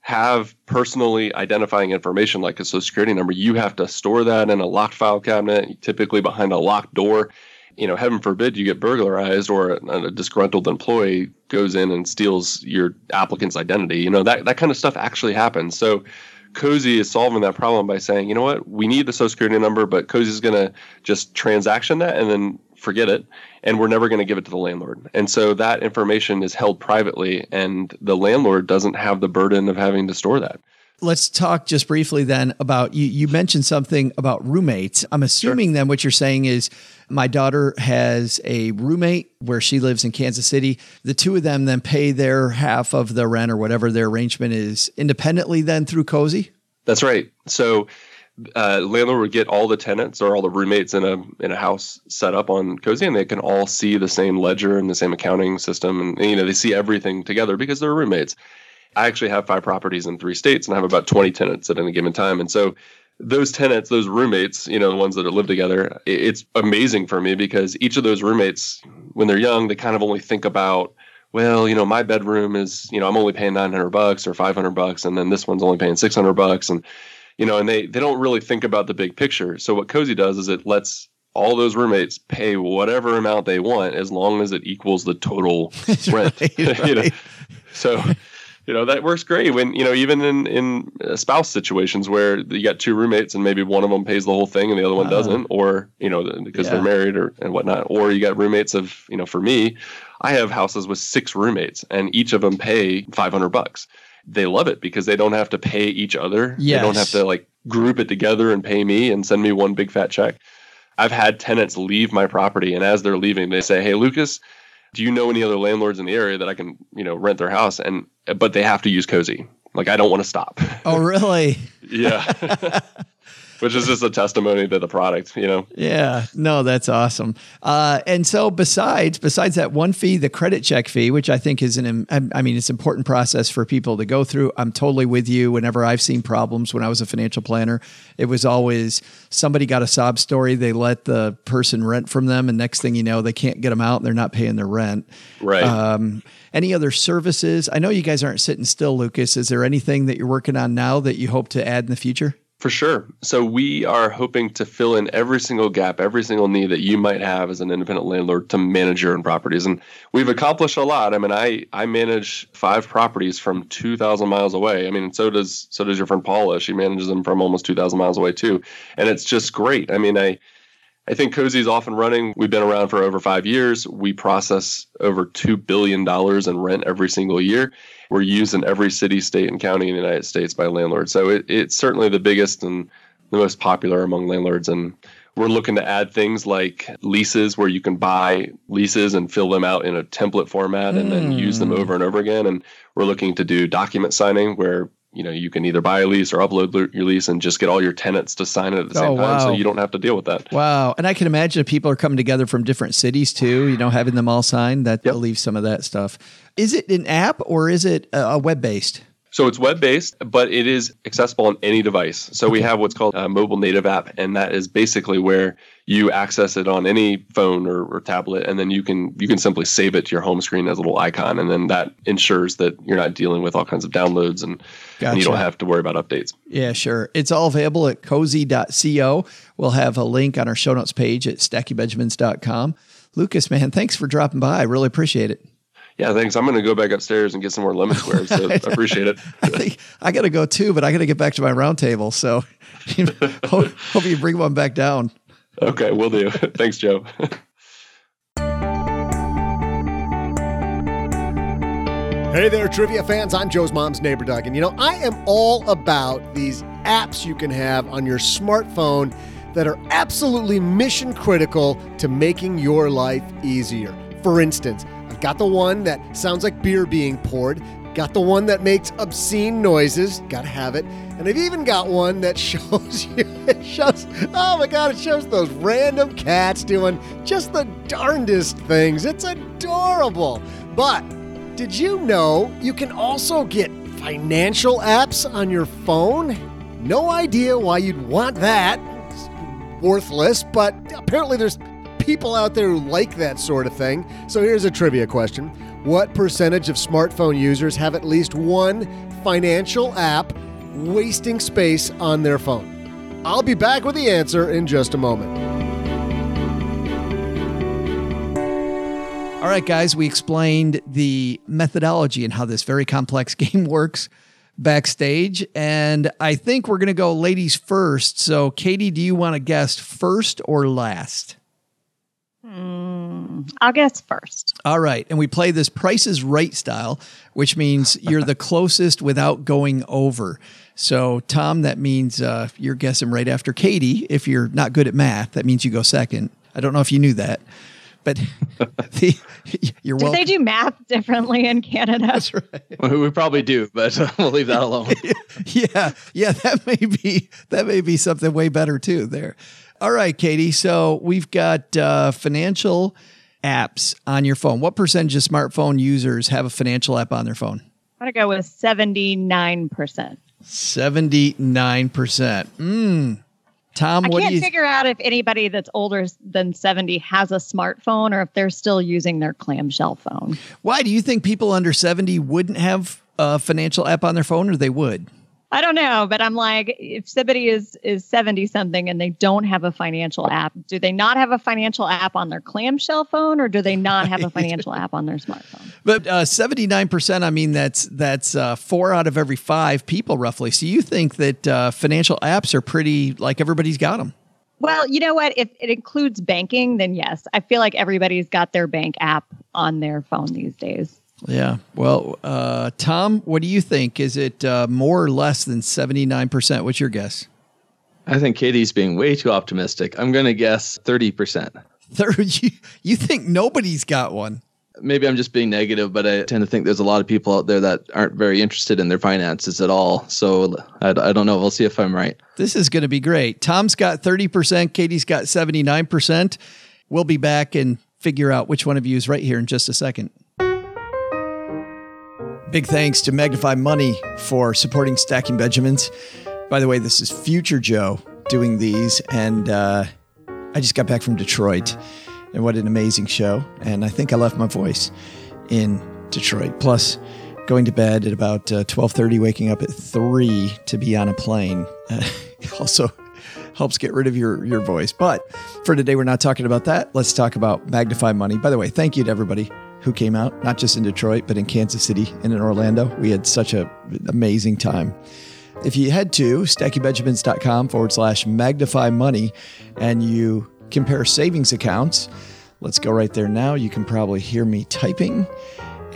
have personally identifying information like a social security number, you have to store that in a locked file cabinet, typically behind a locked door. You know, heaven forbid you get burglarized or a, a disgruntled employee goes in and steals your applicant's identity. You know, that, that kind of stuff actually happens. So Cozy is solving that problem by saying, you know what, we need the social security number, but Cozy is going to just transaction that and then forget it. And we're never going to give it to the landlord. And so that information is held privately, and the landlord doesn't have the burden of having to store that. Let's talk just briefly then about you. You mentioned something about roommates. I'm assuming then what you're saying is my daughter has a roommate where she lives in Kansas City. The two of them then pay their half of the rent or whatever their arrangement is independently then through Cozy. That's right. So uh, landlord would get all the tenants or all the roommates in a in a house set up on Cozy, and they can all see the same ledger and the same accounting system, and, and you know they see everything together because they're roommates. I actually have five properties in three states, and I have about twenty tenants at any given time, and so those tenants, those roommates, you know, the ones that live together, it's amazing for me because each of those roommates, when they're young, they kind of only think about well, you know, my bedroom is, you know, I'm only paying 900 bucks or 500 bucks, and then this one's only paying 600 bucks, and you know, and they they don't really think about the big picture. So what Cozy does is it lets all those roommates pay whatever amount they want as long as it equals the total rent. Right, you know, so you know that works great when you know even in in uh, spouse situations where you got two roommates and maybe one of them pays the whole thing and the other one Uh-huh. doesn't or you know because Yeah. they're married or and whatnot or you got roommates of you know for me i have houses with six roommates and each of them pay 500 bucks they love it because they don't have to pay each other they don't have to like group it together and pay me and send me one big fat check i've had tenants leave my property and as they're leaving they say hey lucas do you know any other landlords in the area that I can, you know, rent their house? And but they have to use Cozy. Like I don't want to stop. Oh, really? yeah. Which is just a testimony to the product, you know. Yeah, no, that's awesome. Uh, and so, besides besides that one fee, the credit check fee, which I think is an, I mean, it's an important process for people to go through. I'm totally with you. Whenever I've seen problems when I was a financial planner, it was always somebody got a sob story. They let the person rent from them, and next thing you know, they can't get them out. and They're not paying their rent. Right. Um, any other services? I know you guys aren't sitting still, Lucas. Is there anything that you're working on now that you hope to add in the future? For sure. So we are hoping to fill in every single gap, every single need that you might have as an independent landlord to manage your own properties. And we've accomplished a lot. I mean, I I manage five properties from 2,000 miles away. I mean, so does so does your friend Paula. She manages them from almost 2,000 miles away too. And it's just great. I mean, I I think Cozy is off and running. We've been around for over five years. We process over $2 billion in rent every single year. We're used in every city, state, and county in the United States by landlords. So it, it's certainly the biggest and the most popular among landlords. And we're looking to add things like leases where you can buy leases and fill them out in a template format and then use them hmm. over and over again. And we're looking to do document signing where you know you can either buy a lease or upload your lease and just get all your tenants to sign it at the same Oh, time so you don't have to deal with that. Wow. And I can imagine if people are coming together from different cities too, you know, having them all sign that Yep. relieves some of that stuff. Is it an app or is it a web based? So it's web based, but it is accessible on any device. So we have what's called a mobile native app, and that is basically where you access it on any phone or, or, tablet, and then you can you can simply save it to your home screen as a little icon, and then that ensures that you're not dealing with all kinds of downloads and, gotcha. and you don't have to worry about updates. Yeah, sure. It's all available at cozy.co. We'll have a link on our show notes page at stackingbenjamins.com. Lucas, man, thanks for dropping by. I really appreciate it. Yeah, thanks. I'm going to go back upstairs and get some more lemon squares. So I appreciate it. I think I got to go too, but I got to get back to my round table. So you hope, hope you bring one back down. Okay, we'll do. thanks, Joe. Hey there, trivia fans. I'm Joe's mom's neighbor, Doug. And you know, I am all about these apps you can have on your smartphone that are absolutely mission critical to making your life easier. For instance, Got the one that sounds like beer being poured. Got the one that makes obscene noises. Gotta have it. And I've even got one that shows you, it shows, oh my God, it shows those random cats doing just the darndest things. It's adorable. But did you know you can also get financial apps on your phone? No idea why you'd want that. It's worthless, but apparently there's people out there who like that sort of thing. So here's a trivia question What percentage of smartphone users have at least one financial app wasting space on their phone? I'll be back with the answer in just a moment. All right, guys, we explained the methodology and how this very complex game works backstage. And I think we're going to go ladies first. So, Katie, do you want to guess first or last? Mm, I'll guess first. All right. And we play this Price is Right style, which means you're the closest without going over. So, Tom, that means uh, you're guessing right after Katie. If you're not good at math, that means you go second. I don't know if you knew that. But the, you're do they do math differently in Canada? That's right. We probably do, but we'll leave that alone. yeah, yeah, that may be that may be something way better too. There, all right, Katie. So we've got uh, financial apps on your phone. What percentage of smartphone users have a financial app on their phone? I'm going to go with 79%. 79%. Mm. Tom, I what can't do you figure out if anybody that's older than 70 has a smartphone or if they're still using their clamshell phone. Why do you think people under 70 wouldn't have a financial app on their phone or they would? I don't know, but I'm like, if somebody is is 70 something and they don't have a financial app, do they not have a financial app on their clamshell phone, or do they not have a financial app on their smartphone? But uh, 79%, I mean, that's that's uh, four out of every five people, roughly. So you think that uh, financial apps are pretty like everybody's got them? Well, you know what? If it includes banking, then yes, I feel like everybody's got their bank app on their phone these days. Yeah. Well, uh, Tom, what do you think? Is it uh, more or less than 79%? What's your guess? I think Katie's being way too optimistic. I'm going to guess 30%. 30, you, you think nobody's got one? Maybe I'm just being negative, but I tend to think there's a lot of people out there that aren't very interested in their finances at all. So I, I don't know. We'll see if I'm right. This is going to be great. Tom's got 30%, Katie's got 79%. We'll be back and figure out which one of you is right here in just a second. Big thanks to Magnify Money for supporting Stacking Benjamins. By the way, this is Future Joe doing these, and uh, I just got back from Detroit, and what an amazing show! And I think I left my voice in Detroit. Plus, going to bed at about uh, twelve thirty, waking up at three to be on a plane, uh, also helps get rid of your your voice. But for today, we're not talking about that. Let's talk about Magnify Money. By the way, thank you to everybody who came out, not just in Detroit, but in Kansas City and in Orlando. We had such an amazing time. If you head to stackingbenjamins.com forward slash magnify money and you compare savings accounts, let's go right there now. You can probably hear me typing.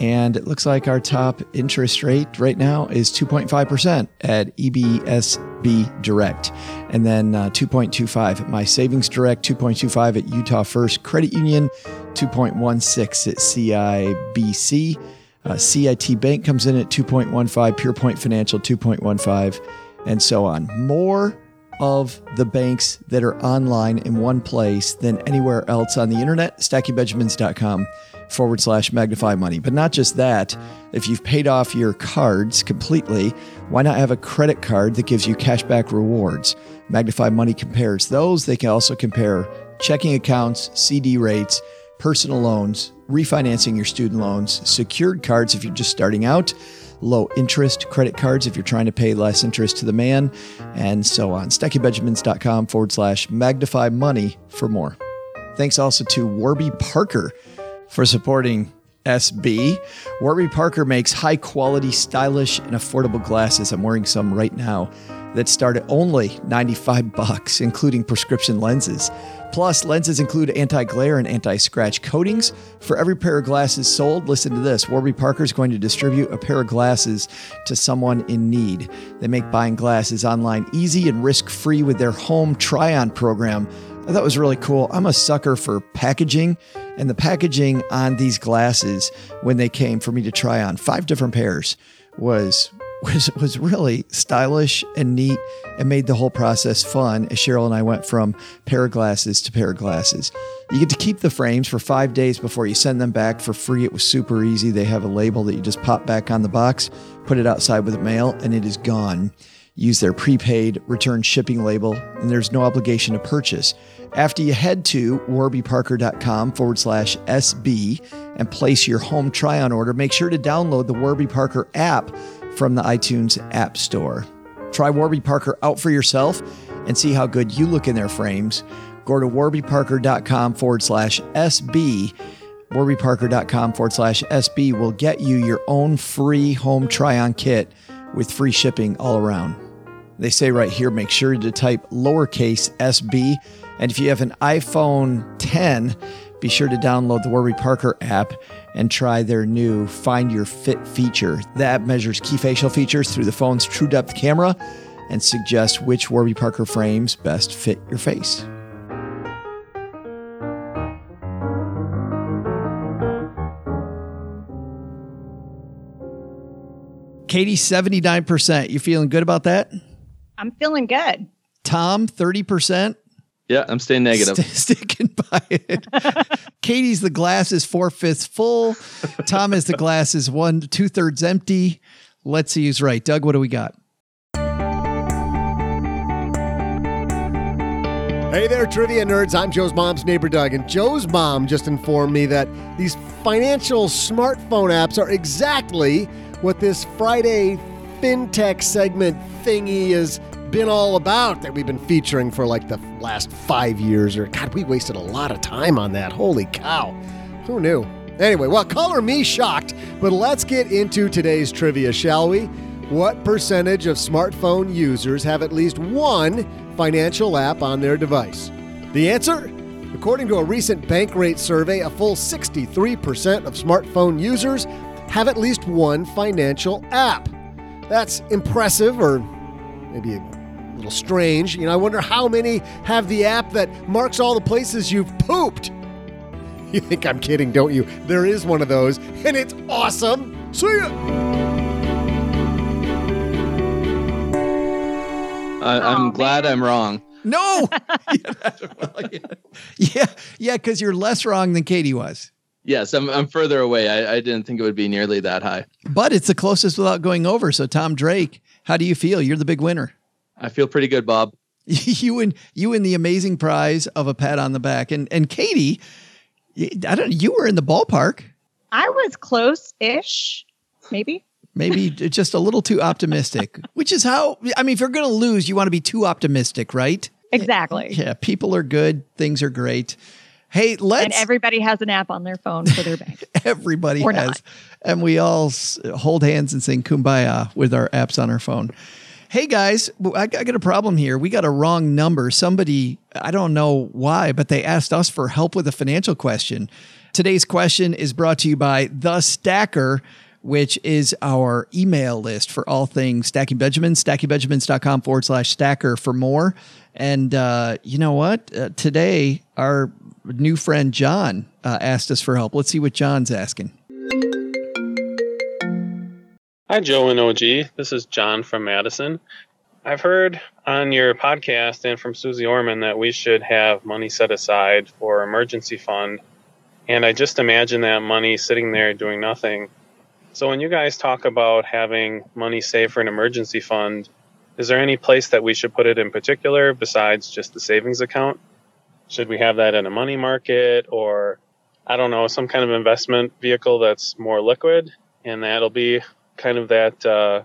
And it looks like our top interest rate right now is 2.5% at EBSB Direct. And then uh, 2.25 at My Savings Direct, 2.25 at Utah First Credit Union, 2.16 at CIBC. Uh, CIT Bank comes in at 2.15, Pure Point Financial 2.15, and so on. More of the banks that are online in one place than anywhere else on the internet. StackingBenjamins.com forward slash magnify money. But not just that, if you've paid off your cards completely, why not have a credit card that gives you cashback rewards? Magnify Money compares those. They can also compare checking accounts, CD rates, personal loans, refinancing your student loans, secured cards if you're just starting out, low interest credit cards if you're trying to pay less interest to the man, and so on. StackingBenjamins.com forward slash magnify money for more. Thanks also to Warby Parker for supporting SB. Warby Parker makes high quality, stylish, and affordable glasses. I'm wearing some right now that start at only 95 bucks, including prescription lenses. Plus, lenses include anti glare and anti scratch coatings. For every pair of glasses sold, listen to this Warby Parker is going to distribute a pair of glasses to someone in need. They make buying glasses online easy and risk free with their home try on program. I thought was really cool. I'm a sucker for packaging, and the packaging on these glasses when they came for me to try on five different pairs was was was really stylish and neat and made the whole process fun as Cheryl and I went from pair of glasses to pair of glasses. You get to keep the frames for five days before you send them back for free. It was super easy. They have a label that you just pop back on the box, put it outside with the mail, and it is gone. Use their prepaid return shipping label, and there's no obligation to purchase. After you head to warbyparker.com forward slash SB and place your home try on order, make sure to download the Warby Parker app from the iTunes App Store. Try Warby Parker out for yourself and see how good you look in their frames. Go to warbyparker.com forward slash SB. Warbyparker.com forward slash SB will get you your own free home try on kit with free shipping all around. They say right here make sure to type lowercase sb. And if you have an iPhone 10, be sure to download the Warby Parker app and try their new Find Your Fit feature. The app measures key facial features through the phone's true depth camera and suggests which Warby Parker frames best fit your face. Katie, 79%. You feeling good about that? I'm feeling good. Tom, 30%. Yeah, I'm staying negative. St- sticking by it. Katie's the glass is four fifths full. Tom is the glass is one two thirds empty. Let's see who's right. Doug, what do we got? Hey there, trivia nerds. I'm Joe's mom's neighbor, Doug, and Joe's mom just informed me that these financial smartphone apps are exactly what this Friday FinTech segment thingy has been all about that we've been featuring for like the last five years. Or, God, we wasted a lot of time on that. Holy cow. Who knew? Anyway, well, color me shocked, but let's get into today's trivia, shall we? What percentage of smartphone users have at least one financial app on their device? The answer? According to a recent Bankrate survey, a full 63% of smartphone users have at least one financial app. That's impressive, or maybe little strange. You know, I wonder how many have the app that marks all the places you've pooped. You think I'm kidding, don't you? There is one of those, and it's awesome. See ya! I, I'm Aw, glad I'm wrong. No. yeah, yeah, because you're less wrong than Katie was. Yes, I'm, I'm further away. I, I didn't think it would be nearly that high. But it's the closest without going over. So Tom Drake, how do you feel? You're the big winner. I feel pretty good, Bob. you and you win the amazing prize of a pat on the back. And and Katie, I don't. You were in the ballpark. I was close-ish, maybe. Maybe just a little too optimistic, which is how. I mean, if you're going to lose, you want to be too optimistic, right? Exactly. Yeah, people are good. Things are great. Hey, let's. And everybody has an app on their phone for their bank. everybody Or has, not. and we all hold hands and sing "Kumbaya" with our apps on our phone. Hey guys, I got a problem here. We got a wrong number. Somebody, I don't know why, but they asked us for help with a financial question. Today's question is brought to you by The Stacker, which is our email list for all things Stacking Benjamins, stackingbenjamins.com forward slash stacker for more. And uh, you know what? Uh, today, our new friend John uh, asked us for help. Let's see what John's asking. Hi, Joe and OG. This is John from Madison. I've heard on your podcast and from Susie Orman that we should have money set aside for emergency fund. And I just imagine that money sitting there doing nothing. So when you guys talk about having money saved for an emergency fund, is there any place that we should put it in particular besides just the savings account? Should we have that in a money market or I don't know, some kind of investment vehicle that's more liquid and that'll be kind of that uh,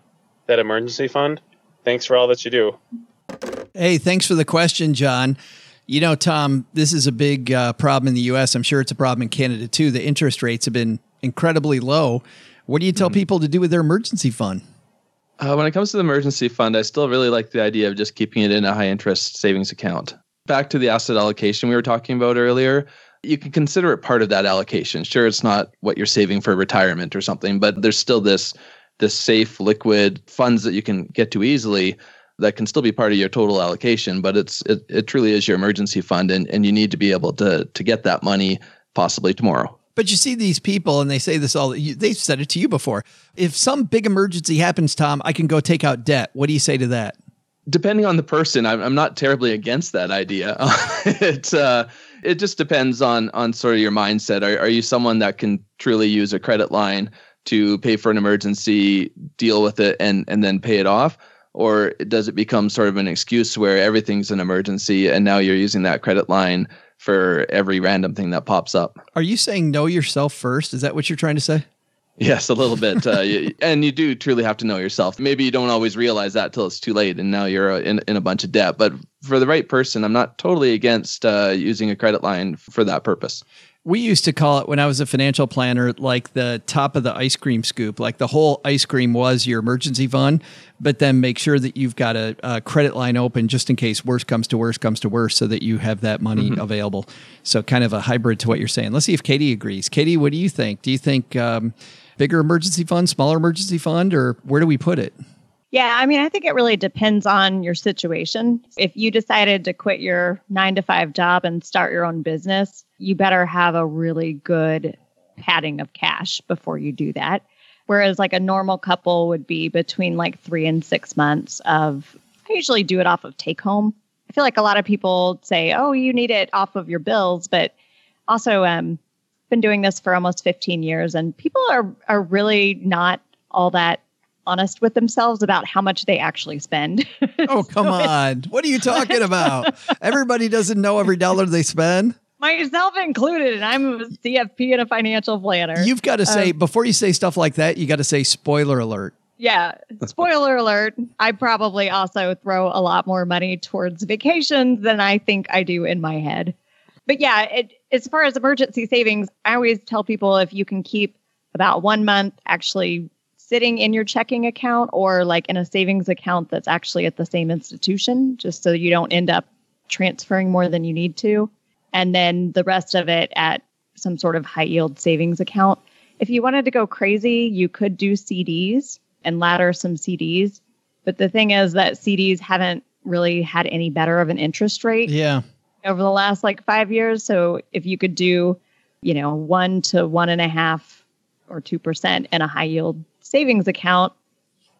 that emergency fund? Thanks for all that you do. Hey, thanks for the question, John. You know, Tom, this is a big uh, problem in the US. I'm sure it's a problem in Canada too. The interest rates have been incredibly low. What do you tell mm-hmm. people to do with their emergency fund? Uh, when it comes to the emergency fund, I still really like the idea of just keeping it in a high interest savings account. Back to the asset allocation we were talking about earlier, you can consider it part of that allocation. Sure, it's not what you're saving for retirement or something, but there's still this this safe, liquid funds that you can get to easily that can still be part of your total allocation, but it's it, it truly is your emergency fund and, and you need to be able to to get that money possibly tomorrow. But you see these people, and they say this all. They've said it to you before. If some big emergency happens, Tom, I can go take out debt. What do you say to that? Depending on the person, I'm, I'm not terribly against that idea. it uh, it just depends on on sort of your mindset. Are are you someone that can truly use a credit line to pay for an emergency, deal with it, and and then pay it off? Or does it become sort of an excuse where everything's an emergency and now you're using that credit line for every random thing that pops up. Are you saying know yourself first? Is that what you're trying to say? Yes, a little bit. Uh, and you do truly have to know yourself. Maybe you don't always realize that till it's too late and now you're uh, in, in a bunch of debt. But for the right person, I'm not totally against uh, using a credit line for that purpose we used to call it when I was a financial planner, like the top of the ice cream scoop. Like the whole ice cream was your emergency fund, but then make sure that you've got a, a credit line open just in case worst comes to worst comes to worst, so that you have that money mm-hmm. available. So kind of a hybrid to what you're saying. Let's see if Katie agrees. Katie, what do you think? Do you think um, bigger emergency fund, smaller emergency fund, or where do we put it? Yeah, I mean, I think it really depends on your situation. If you decided to quit your nine to five job and start your own business, you better have a really good padding of cash before you do that. Whereas, like a normal couple would be between like three and six months of, I usually do it off of take home. I feel like a lot of people say, oh, you need it off of your bills, but also, um, been doing this for almost 15 years and people are are really not all that honest with themselves about how much they actually spend. Oh, come so on. What are you talking about? Everybody doesn't know every dollar they spend. Myself included, and I'm a CFP and a financial planner. You've got to say, um, before you say stuff like that, you got to say spoiler alert. Yeah, spoiler alert. I probably also throw a lot more money towards vacations than I think I do in my head. But yeah, it, as far as emergency savings, I always tell people if you can keep about one month actually sitting in your checking account or like in a savings account that's actually at the same institution, just so you don't end up transferring more than you need to. And then the rest of it at some sort of high yield savings account. If you wanted to go crazy, you could do CDs and ladder some CDs. But the thing is that CDs haven't really had any better of an interest rate. Yeah. Over the last like five years. So if you could do, you know, one to one and a half or 2% in a high yield savings account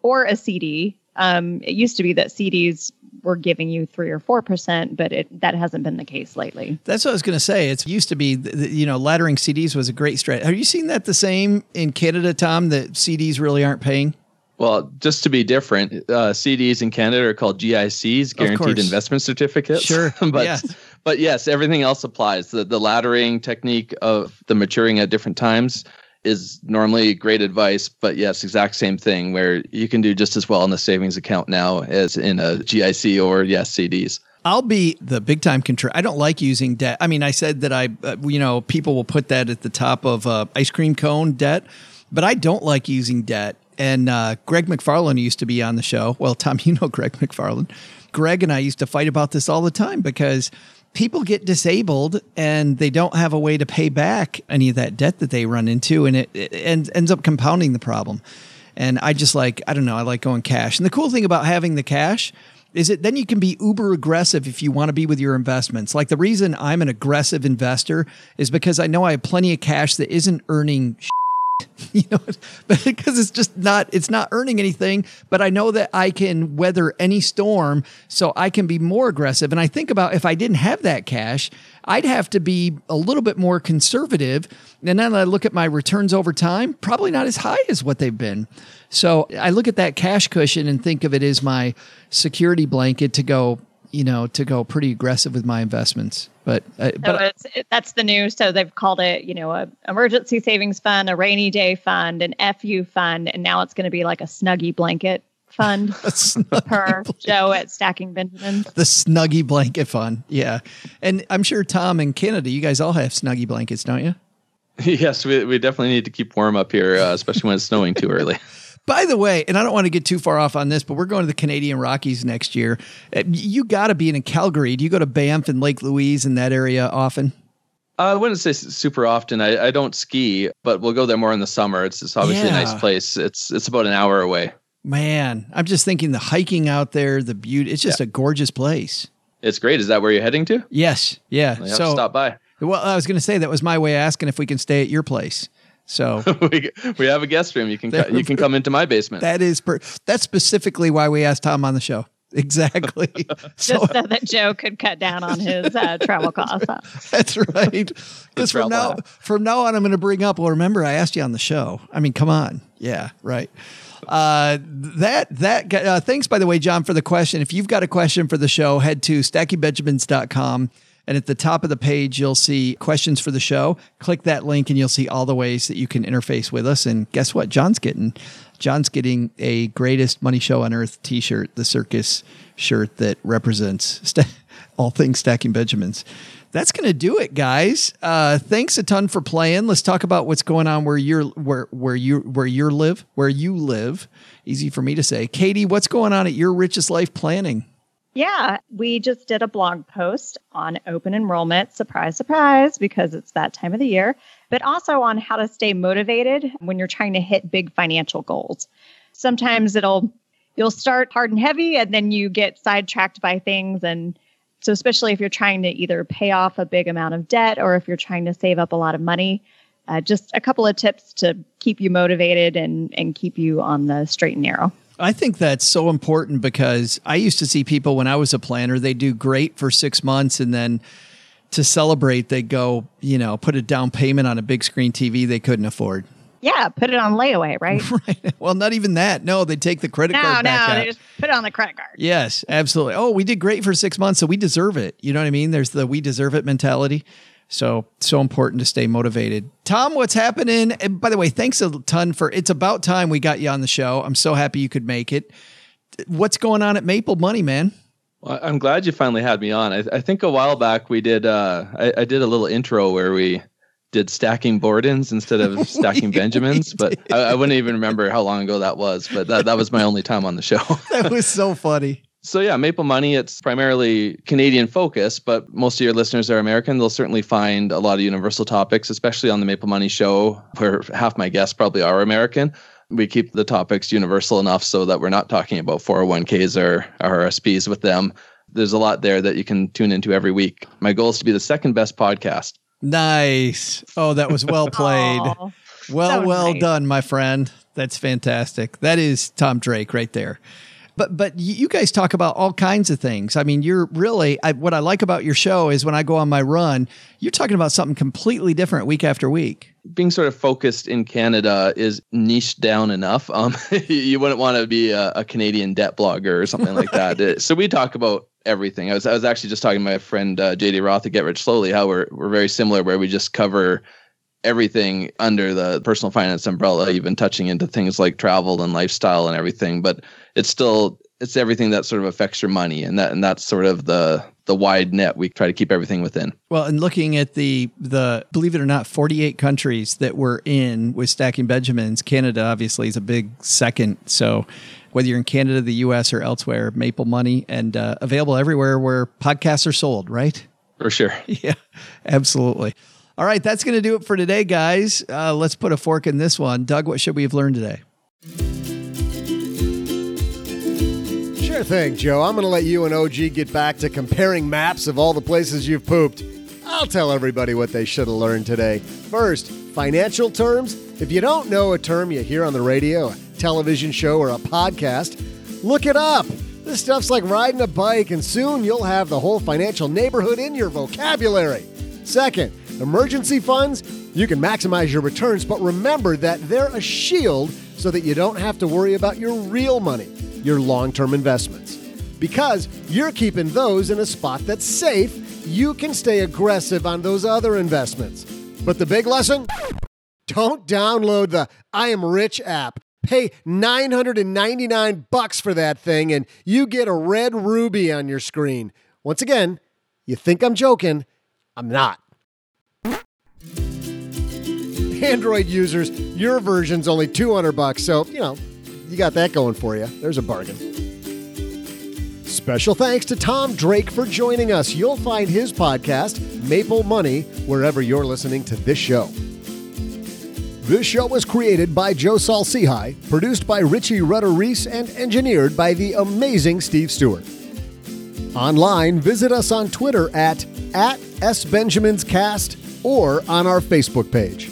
or a CD. Um, it used to be that CDs were giving you three or four percent, but it, that hasn't been the case lately. That's what I was going to say. It used to be, you know, laddering CDs was a great strategy. Have you seen that the same in Canada, Tom? That CDs really aren't paying. Well, just to be different, uh, CDs in Canada are called GICs, guaranteed investment certificates. Sure, but yeah. but yes, everything else applies. The the laddering technique of the maturing at different times is normally great advice, but yes, exact same thing where you can do just as well in the savings account now as in a GIC or yes CDs. I'll be the big time control. I don't like using debt. I mean, I said that I, uh, you know, people will put that at the top of uh, ice cream cone debt, but I don't like using debt. And uh, Greg McFarland used to be on the show. Well, Tom, you know Greg McFarland. Greg and I used to fight about this all the time because people get disabled and they don't have a way to pay back any of that debt that they run into and it, it ends, ends up compounding the problem. And i just like i don't know i like going cash. And the cool thing about having the cash is that then you can be uber aggressive if you want to be with your investments. Like the reason i'm an aggressive investor is because i know i have plenty of cash that isn't earning you know, because it's just not it's not earning anything. But I know that I can weather any storm, so I can be more aggressive. And I think about if I didn't have that cash, I'd have to be a little bit more conservative. And then I look at my returns over time, probably not as high as what they've been. So I look at that cash cushion and think of it as my security blanket to go, you know, to go pretty aggressive with my investments. But uh, So but it's, it, that's the new. So they've called it, you know, a emergency savings fund, a rainy day fund, an FU fund, and now it's going to be like a snuggie blanket fund per Joe at Stacking Benjamin. the snuggie blanket Fund. Yeah. And I'm sure Tom and Canada, you guys all have snuggie blankets, don't you? yes, we, we definitely need to keep warm up here, uh, especially when it's snowing too early. By the way, and I don't want to get too far off on this, but we're going to the Canadian Rockies next year. Uh, You got to be in Calgary. Do you go to Banff and Lake Louise in that area often? Uh, I wouldn't say super often. I, I don't ski, but we'll go there more in the summer. It's, it's obviously a nice place. It's it's about an hour away. Man, I'm just thinking the hiking out there, the beauty. It's just a gorgeous place. It's great. Is that where you're heading to? Yes. Yeah. So stop by. Well, I was going to say that was my way of asking if we can stay at your place. So we, we have a guest room. You can co- you can come into my basement. that is per- that's specifically why we asked Tom on the show. Exactly. so Just so that Joe could cut down on his uh, travel costs. that's right. Because from now app. from now on, I'm going to bring up. Well, remember I asked you on the show. I mean, come on. Yeah. Right. Uh, that that uh, thanks by the way, John, for the question. If you've got a question for the show, head to stackingbenjamins.com. And at the top of the page, you'll see questions for the show. Click that link and you'll see all the ways that you can interface with us. And guess what? John's getting John's getting a greatest money show on earth t-shirt, the circus shirt that represents sta- all things stacking Benjamins. That's going to do it, guys. Uh, thanks a ton for playing. Let's talk about what's going on where you're where where you where you live where you live. Easy for me to say, Katie. What's going on at your richest life planning? Yeah, we just did a blog post on open enrollment. Surprise, surprise, because it's that time of the year, but also on how to stay motivated when you're trying to hit big financial goals. Sometimes it'll, you'll start hard and heavy and then you get sidetracked by things. And so, especially if you're trying to either pay off a big amount of debt or if you're trying to save up a lot of money, uh, just a couple of tips to keep you motivated and, and keep you on the straight and narrow. I think that's so important because I used to see people when I was a planner, they do great for six months and then to celebrate, they go, you know, put a down payment on a big screen TV they couldn't afford. Yeah, put it on layaway, right? Right. Well, not even that. No, they take the credit No, card no, back out. they just put it on the credit card. Yes, absolutely. Oh, we did great for six months, so we deserve it. You know what I mean? There's the we deserve it mentality. So, so important to stay motivated. Tom, what's happening? And by the way, thanks a ton for it's about time we got you on the show. I'm so happy you could make it. What's going on at Maple Money, man? Well, I'm glad you finally had me on. I, I think a while back we did. Uh, I, I did a little intro where we did stacking Bordens instead of stacking Benjamins, but I, I wouldn't even remember how long ago that was. But that, that was my only time on the show. That was so funny. So yeah, Maple Money, it's primarily Canadian focus, but most of your listeners are American. They'll certainly find a lot of universal topics, especially on the Maple Money show, where half my guests probably are American. We keep the topics universal enough so that we're not talking about 401ks or, or RSPs with them. There's a lot there that you can tune into every week. My goal is to be the second best podcast. Nice. Oh, that was well played. Aw. Well, well nice. done, my friend. That's fantastic. That is Tom Drake right there. But but you guys talk about all kinds of things. I mean, you're really I, what I like about your show is when I go on my run, you're talking about something completely different week after week. being sort of focused in Canada is niche down enough. Um, you wouldn't want to be a, a Canadian debt blogger or something like that. So we talk about everything. I was I was actually just talking to my friend uh, JD Roth at Get Rich Slowly how we're we're very similar, where we just cover everything under the personal finance umbrella, even touching into things like travel and lifestyle and everything. But it's still it's everything that sort of affects your money, and that and that's sort of the the wide net we try to keep everything within. Well, and looking at the the believe it or not, 48 countries that we're in with stacking Benjamins, Canada obviously is a big second. So whether you're in Canada, the US or elsewhere, Maple Money and uh, available everywhere where podcasts are sold, right? For sure. Yeah, absolutely. All right, that's going to do it for today, guys. Uh, let's put a fork in this one. Doug, what should we have learned today? Sure thing, Joe. I'm going to let you and OG get back to comparing maps of all the places you've pooped. I'll tell everybody what they should have learned today. First, financial terms. If you don't know a term you hear on the radio, a television show, or a podcast, look it up. This stuff's like riding a bike, and soon you'll have the whole financial neighborhood in your vocabulary. Second, emergency funds. You can maximize your returns, but remember that they're a shield so that you don't have to worry about your real money, your long term investments. Because you're keeping those in a spot that's safe, you can stay aggressive on those other investments. But the big lesson? Don't download the I Am Rich app. Pay 999 bucks for that thing and you get a red ruby on your screen. Once again, you think I'm joking, I'm not. Android users, your version's only 200 bucks, so, you know, you got that going for you. There's a bargain. Special thanks to Tom Drake for joining us. You'll find his podcast, Maple Money, wherever you're listening to this show. This show was created by Joe Saul-Sehy, produced by Richie Rudder Reese, and engineered by the amazing Steve Stewart. Online, visit us on Twitter at, at SBenjaminsCast or on our Facebook page.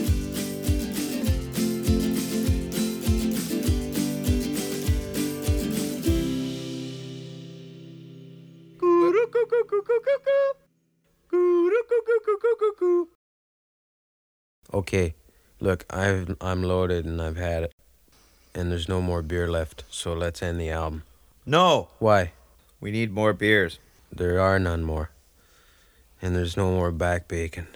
Okay, look, I've, I'm loaded and I've had it. And there's no more beer left, so let's end the album. No, Why? we need more beers. There are none more. And there's no more back bacon.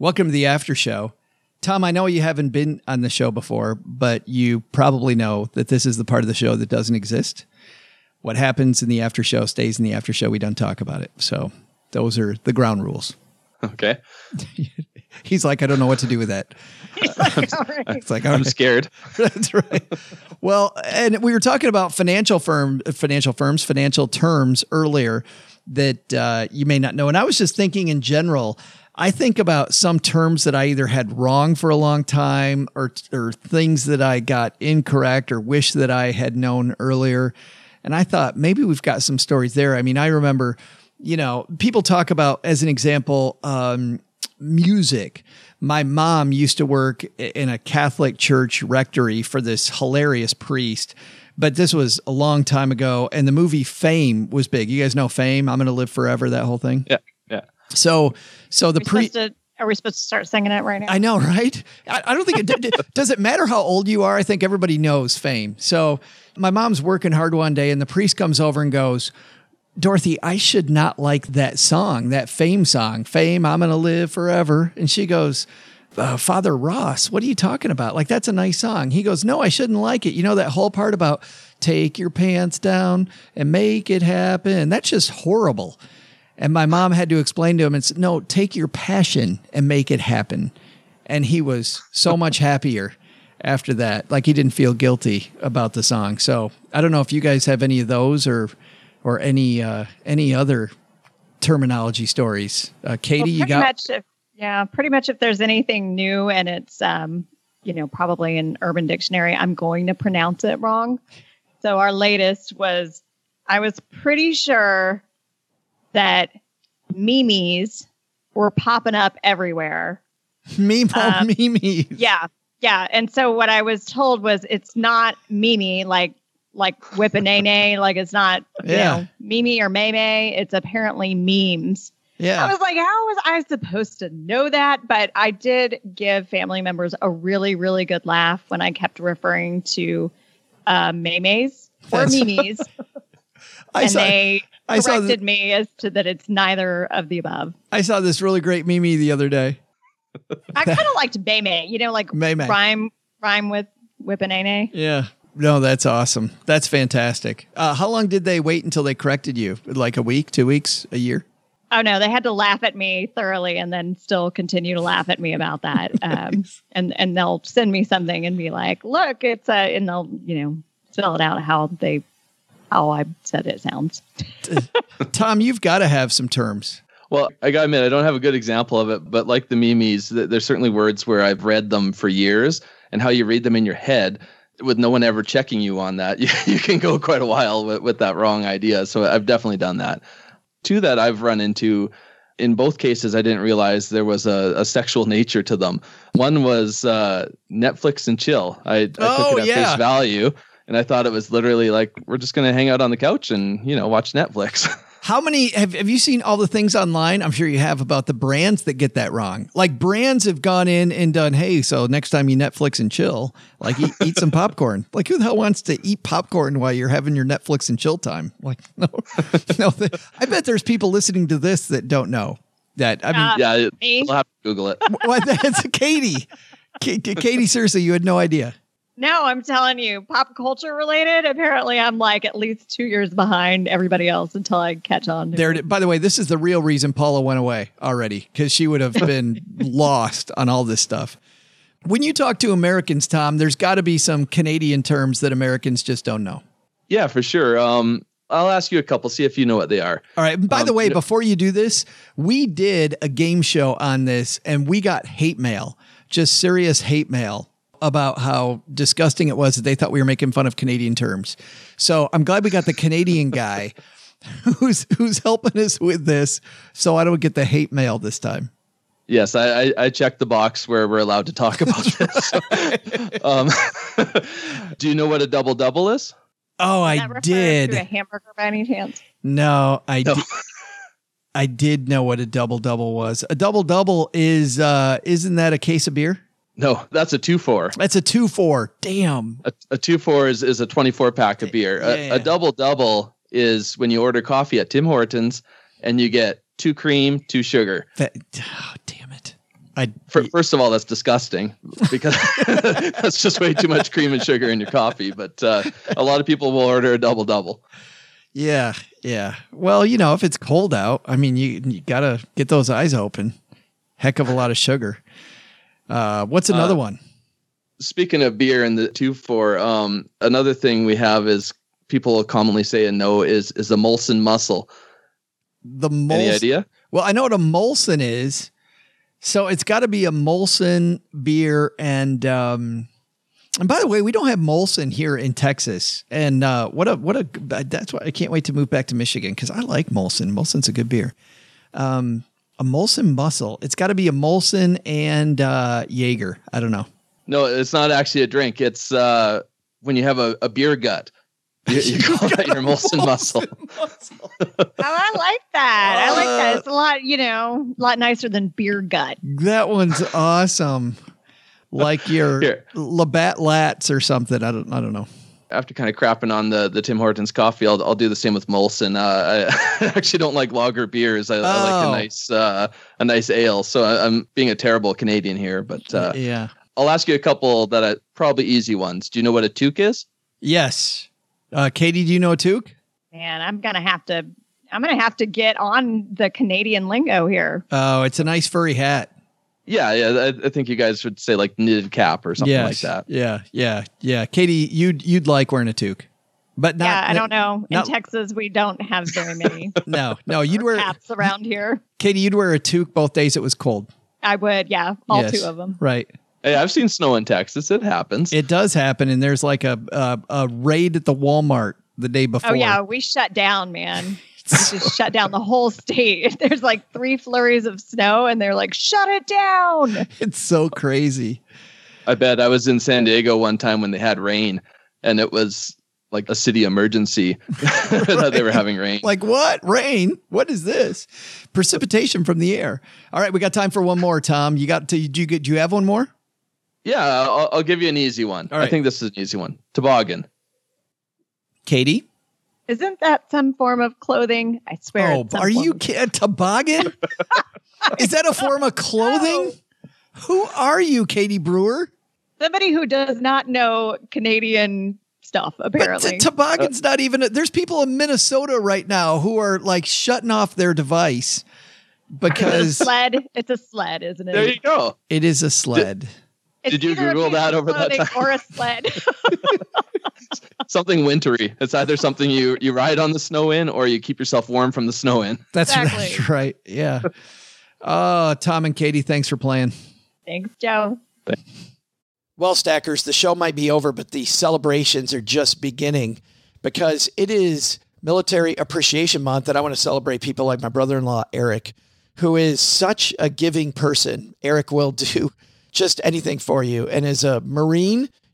Welcome to the after show. Tom, I know you haven't been on the show before, but you probably know that this is the part of the show that doesn't exist. What happens in the after show stays in the after show. We don't talk about it. So those are the ground rules. Okay. He's like, I don't know what to do with that. It's like I'm scared. That's right. Well, and we were talking about financial firm, financial firms, financial terms earlier that uh, you may not know. And I was just thinking in general. I think about some terms that I either had wrong for a long time, or or things that I got incorrect, or wish that I had known earlier. And I thought maybe we've got some stories there. I mean, I remember, you know, people talk about as an example. Um, music. My mom used to work in a Catholic church rectory for this hilarious priest. But this was a long time ago, and the movie Fame was big. You guys know Fame? I'm going to live forever. That whole thing. Yeah. So, so the priest. to- are we supposed to start singing it right now? I know, right? I, I don't think it d- does it matter how old you are. I think everybody knows fame. So my mom's working hard one day, and the priest comes over and goes, Dorothy, I should not like that song, that fame song, Fame, I'm going to live forever. And she goes, uh, Father Ross, what are you talking about? Like, that's a nice song. He goes, No, I shouldn't like it. You know, that whole part about take your pants down and make it happen. That's just horrible. And my mom had to explain to him, and it's no, take your passion and make it happen. And he was so much happier after that. Like he didn't feel guilty about the song. So I don't know if you guys have any of those or or any uh, any other terminology stories. Uh, Katie, Well, you got much if, yeah, pretty much if there's anything new and it's um, you know, probably in Urban Dictionary, I'm going to pronounce it wrong. So our latest was I was pretty sure that Mimi's were popping up everywhere. Mimo Um, Mimi. Yeah, yeah. And so what I was told was it's not Mimi like like whip a nay nay, like it's not you Yeah. know Mimi or May May. It's apparently memes. Yeah. I was like, how was I supposed to know that? But I did give family members a really, really good laugh when I kept referring to uh, Maymays or Mimi's. I and saw- they I saw corrected the- me as to that it's neither of the above. I saw this really great Mimi the other day. I kind of liked Maymay, you know, like May. rhyme rhyme with whipping Yeah. No, that's awesome. That's fantastic. Uh, how long did they wait until they corrected you? Like a week, two weeks, a year? Oh no, they had to laugh at me thoroughly and then still continue to laugh at me about that. Um, and and they'll send me something and be like, "Look, it's a," and they'll you know spell it out how they how I said it sounds. Tom, you've got to have some terms. Well, I gotta admit, I don't have a good example of it, but like the memes, th- there's certainly words where I've read them for years, and how you read them in your head with no one ever checking you on that, you, you can go quite a while with, with that wrong idea. So I've definitely done that. Two that I've run into, in both cases, I didn't realize there was a, a sexual nature to them. One was uh, Netflix and chill. I, I Oh, took it at yeah. face value, and I thought it was literally like we're just gonna hang out on the couch and you know watch Netflix. How many have, have you seen all the things online? I'm sure you have about the brands that get that wrong. Like brands have gone in and done, hey, so next time you Netflix and chill, like eat, eat some popcorn. Like who the hell wants to eat popcorn while you're having your Netflix and chill time? Like no, no. th- I bet there's people listening to this that don't know that. I mean, yeah, me? we'll have to Google it. what? That's Katie. Katie, Katie, seriously, you had no idea. No, I'm telling you, pop culture related. Apparently, I'm like at least two years behind everybody else until I catch on. There. By the way, this is the real reason Paula went away already because she would have been lost on all this stuff. When you talk to Americans, Tom, there's got to be some Canadian terms that Americans just don't know. Yeah, for sure. Um, I'll ask you a couple, see if you know what they are. All right. By Um, the way, you know- before you do this, we did a game show on this and we got hate mail, just serious hate mail about how disgusting it was that they thought we were making fun of Canadian terms. So I'm glad we got the Canadian guy who's who's helping us with this so I don't get the hate mail this time. Yes, I, I, I checked the box where we're allowed to talk about this. um, do you know what a double double is? Oh, I did. To a hamburger by any chance? No, I No. did. I did know what a double double was. A double double is uh isn't that a case of beer? No, that's a two four. That's a two four. Damn. A, a two four is, is a twenty four pack of beer. A, Yeah. a double double is when you order coffee at Tim Hortons and you get two cream, two sugar. That, oh, damn it. I Fir- First of all, that's disgusting because that's just way too much cream and sugar in your coffee. But uh, a lot of people will order a double double. yeah, yeah. Well, you know, if it's cold out, I mean, you you got to get those eyes open. Heck of a lot of sugar. Uh what's another Uh, one? Speaking of beer and the two four, um, another thing we have is people commonly say a no is is a Molson muscle. The Any idea? Well, I know what a Molson is. So it's got to be a Molson beer and um and by the way, we don't have Molson here in Texas. And uh what a what a that's why I can't wait to move back to Michigan cuz I like Molson. Molson's a good beer. Um a Molson muscle. It's got to be a Molson and uh Jaeger. I don't know. No, it's not actually a drink. It's uh, when you have a, a beer gut. You, you call that your Molson muscle. Oh, I like that. I like that. It's a lot, you know, a lot nicer than beer gut. That one's awesome. Like your Here. Labatt Lats or something. I don't I don't know. After kind of crapping on the, the Tim Hortons coffee, I'll, I'll do the same with Molson. Uh, I actually don't like lager beers. I, I like Oh. a nice uh, a nice ale. So I, I'm being a terrible Canadian here, but uh, yeah. I'll ask you a couple that are probably easy ones. Do you know what a toque is? Yes. Uh, Katie, do you know a toque? Man, I'm gonna have to. I'm gonna have to get on the Canadian lingo here. Oh, it's a nice furry hat. Yeah, yeah. I, I think you guys would say like knitted cap or something like that. Yeah, yeah, yeah. Katie, you'd you'd like wearing a toque, but not. yeah, I don't know. In not- Texas, we don't have very many No, no. You'd wear caps around here. Katie. You'd wear a toque both days it was cold. I would, yeah, all Yes. two of them. Right. Hey, I've seen snow in Texas. It happens. It does happen, and there's like a a, a raid at the Walmart the day oh, before. Oh yeah, we shut down, man. Just shut down the whole state. There's like three flurries of snow, and they're like, shut it down. It's so crazy. I bet I was in San Diego one time when they had rain, and it was like a city emergency that they were having rain. Like what? Rain? What is this? Precipitation from the air. All right, we got time for one more. Tom, you got to? Do you get? Do you have one more? Yeah, I'll, I'll give you an easy one. All right. I think this is an easy one. Toboggan. Katie? Isn't that some form of clothing? I swear. Oh, are you of- kidding? Toboggan? is that a form of clothing? Who are you, Katie Brewer? somebody who does not know Canadian stuff? But Apparently, t- toboggan's not even. A, there's people in Minnesota right now who are like shutting off their device it's a because sled. It's a sled, isn't it? There you go. it is a sled. It's Did you either Google that over that clothing time? Or a sled. Something wintry. It's either something you you ride on the snow in, or you keep yourself warm from the snow in. That's, Exactly. that's right. Yeah. Oh, Tom and Katie, thanks for playing. Thanks, Joe. Well, Stackers, the show might be over, but the celebrations are just beginning because it is Military Appreciation Month, and I want to celebrate people like my brother in law, Eric, who is such a giving person. Eric will do just anything for you. And as a Marine,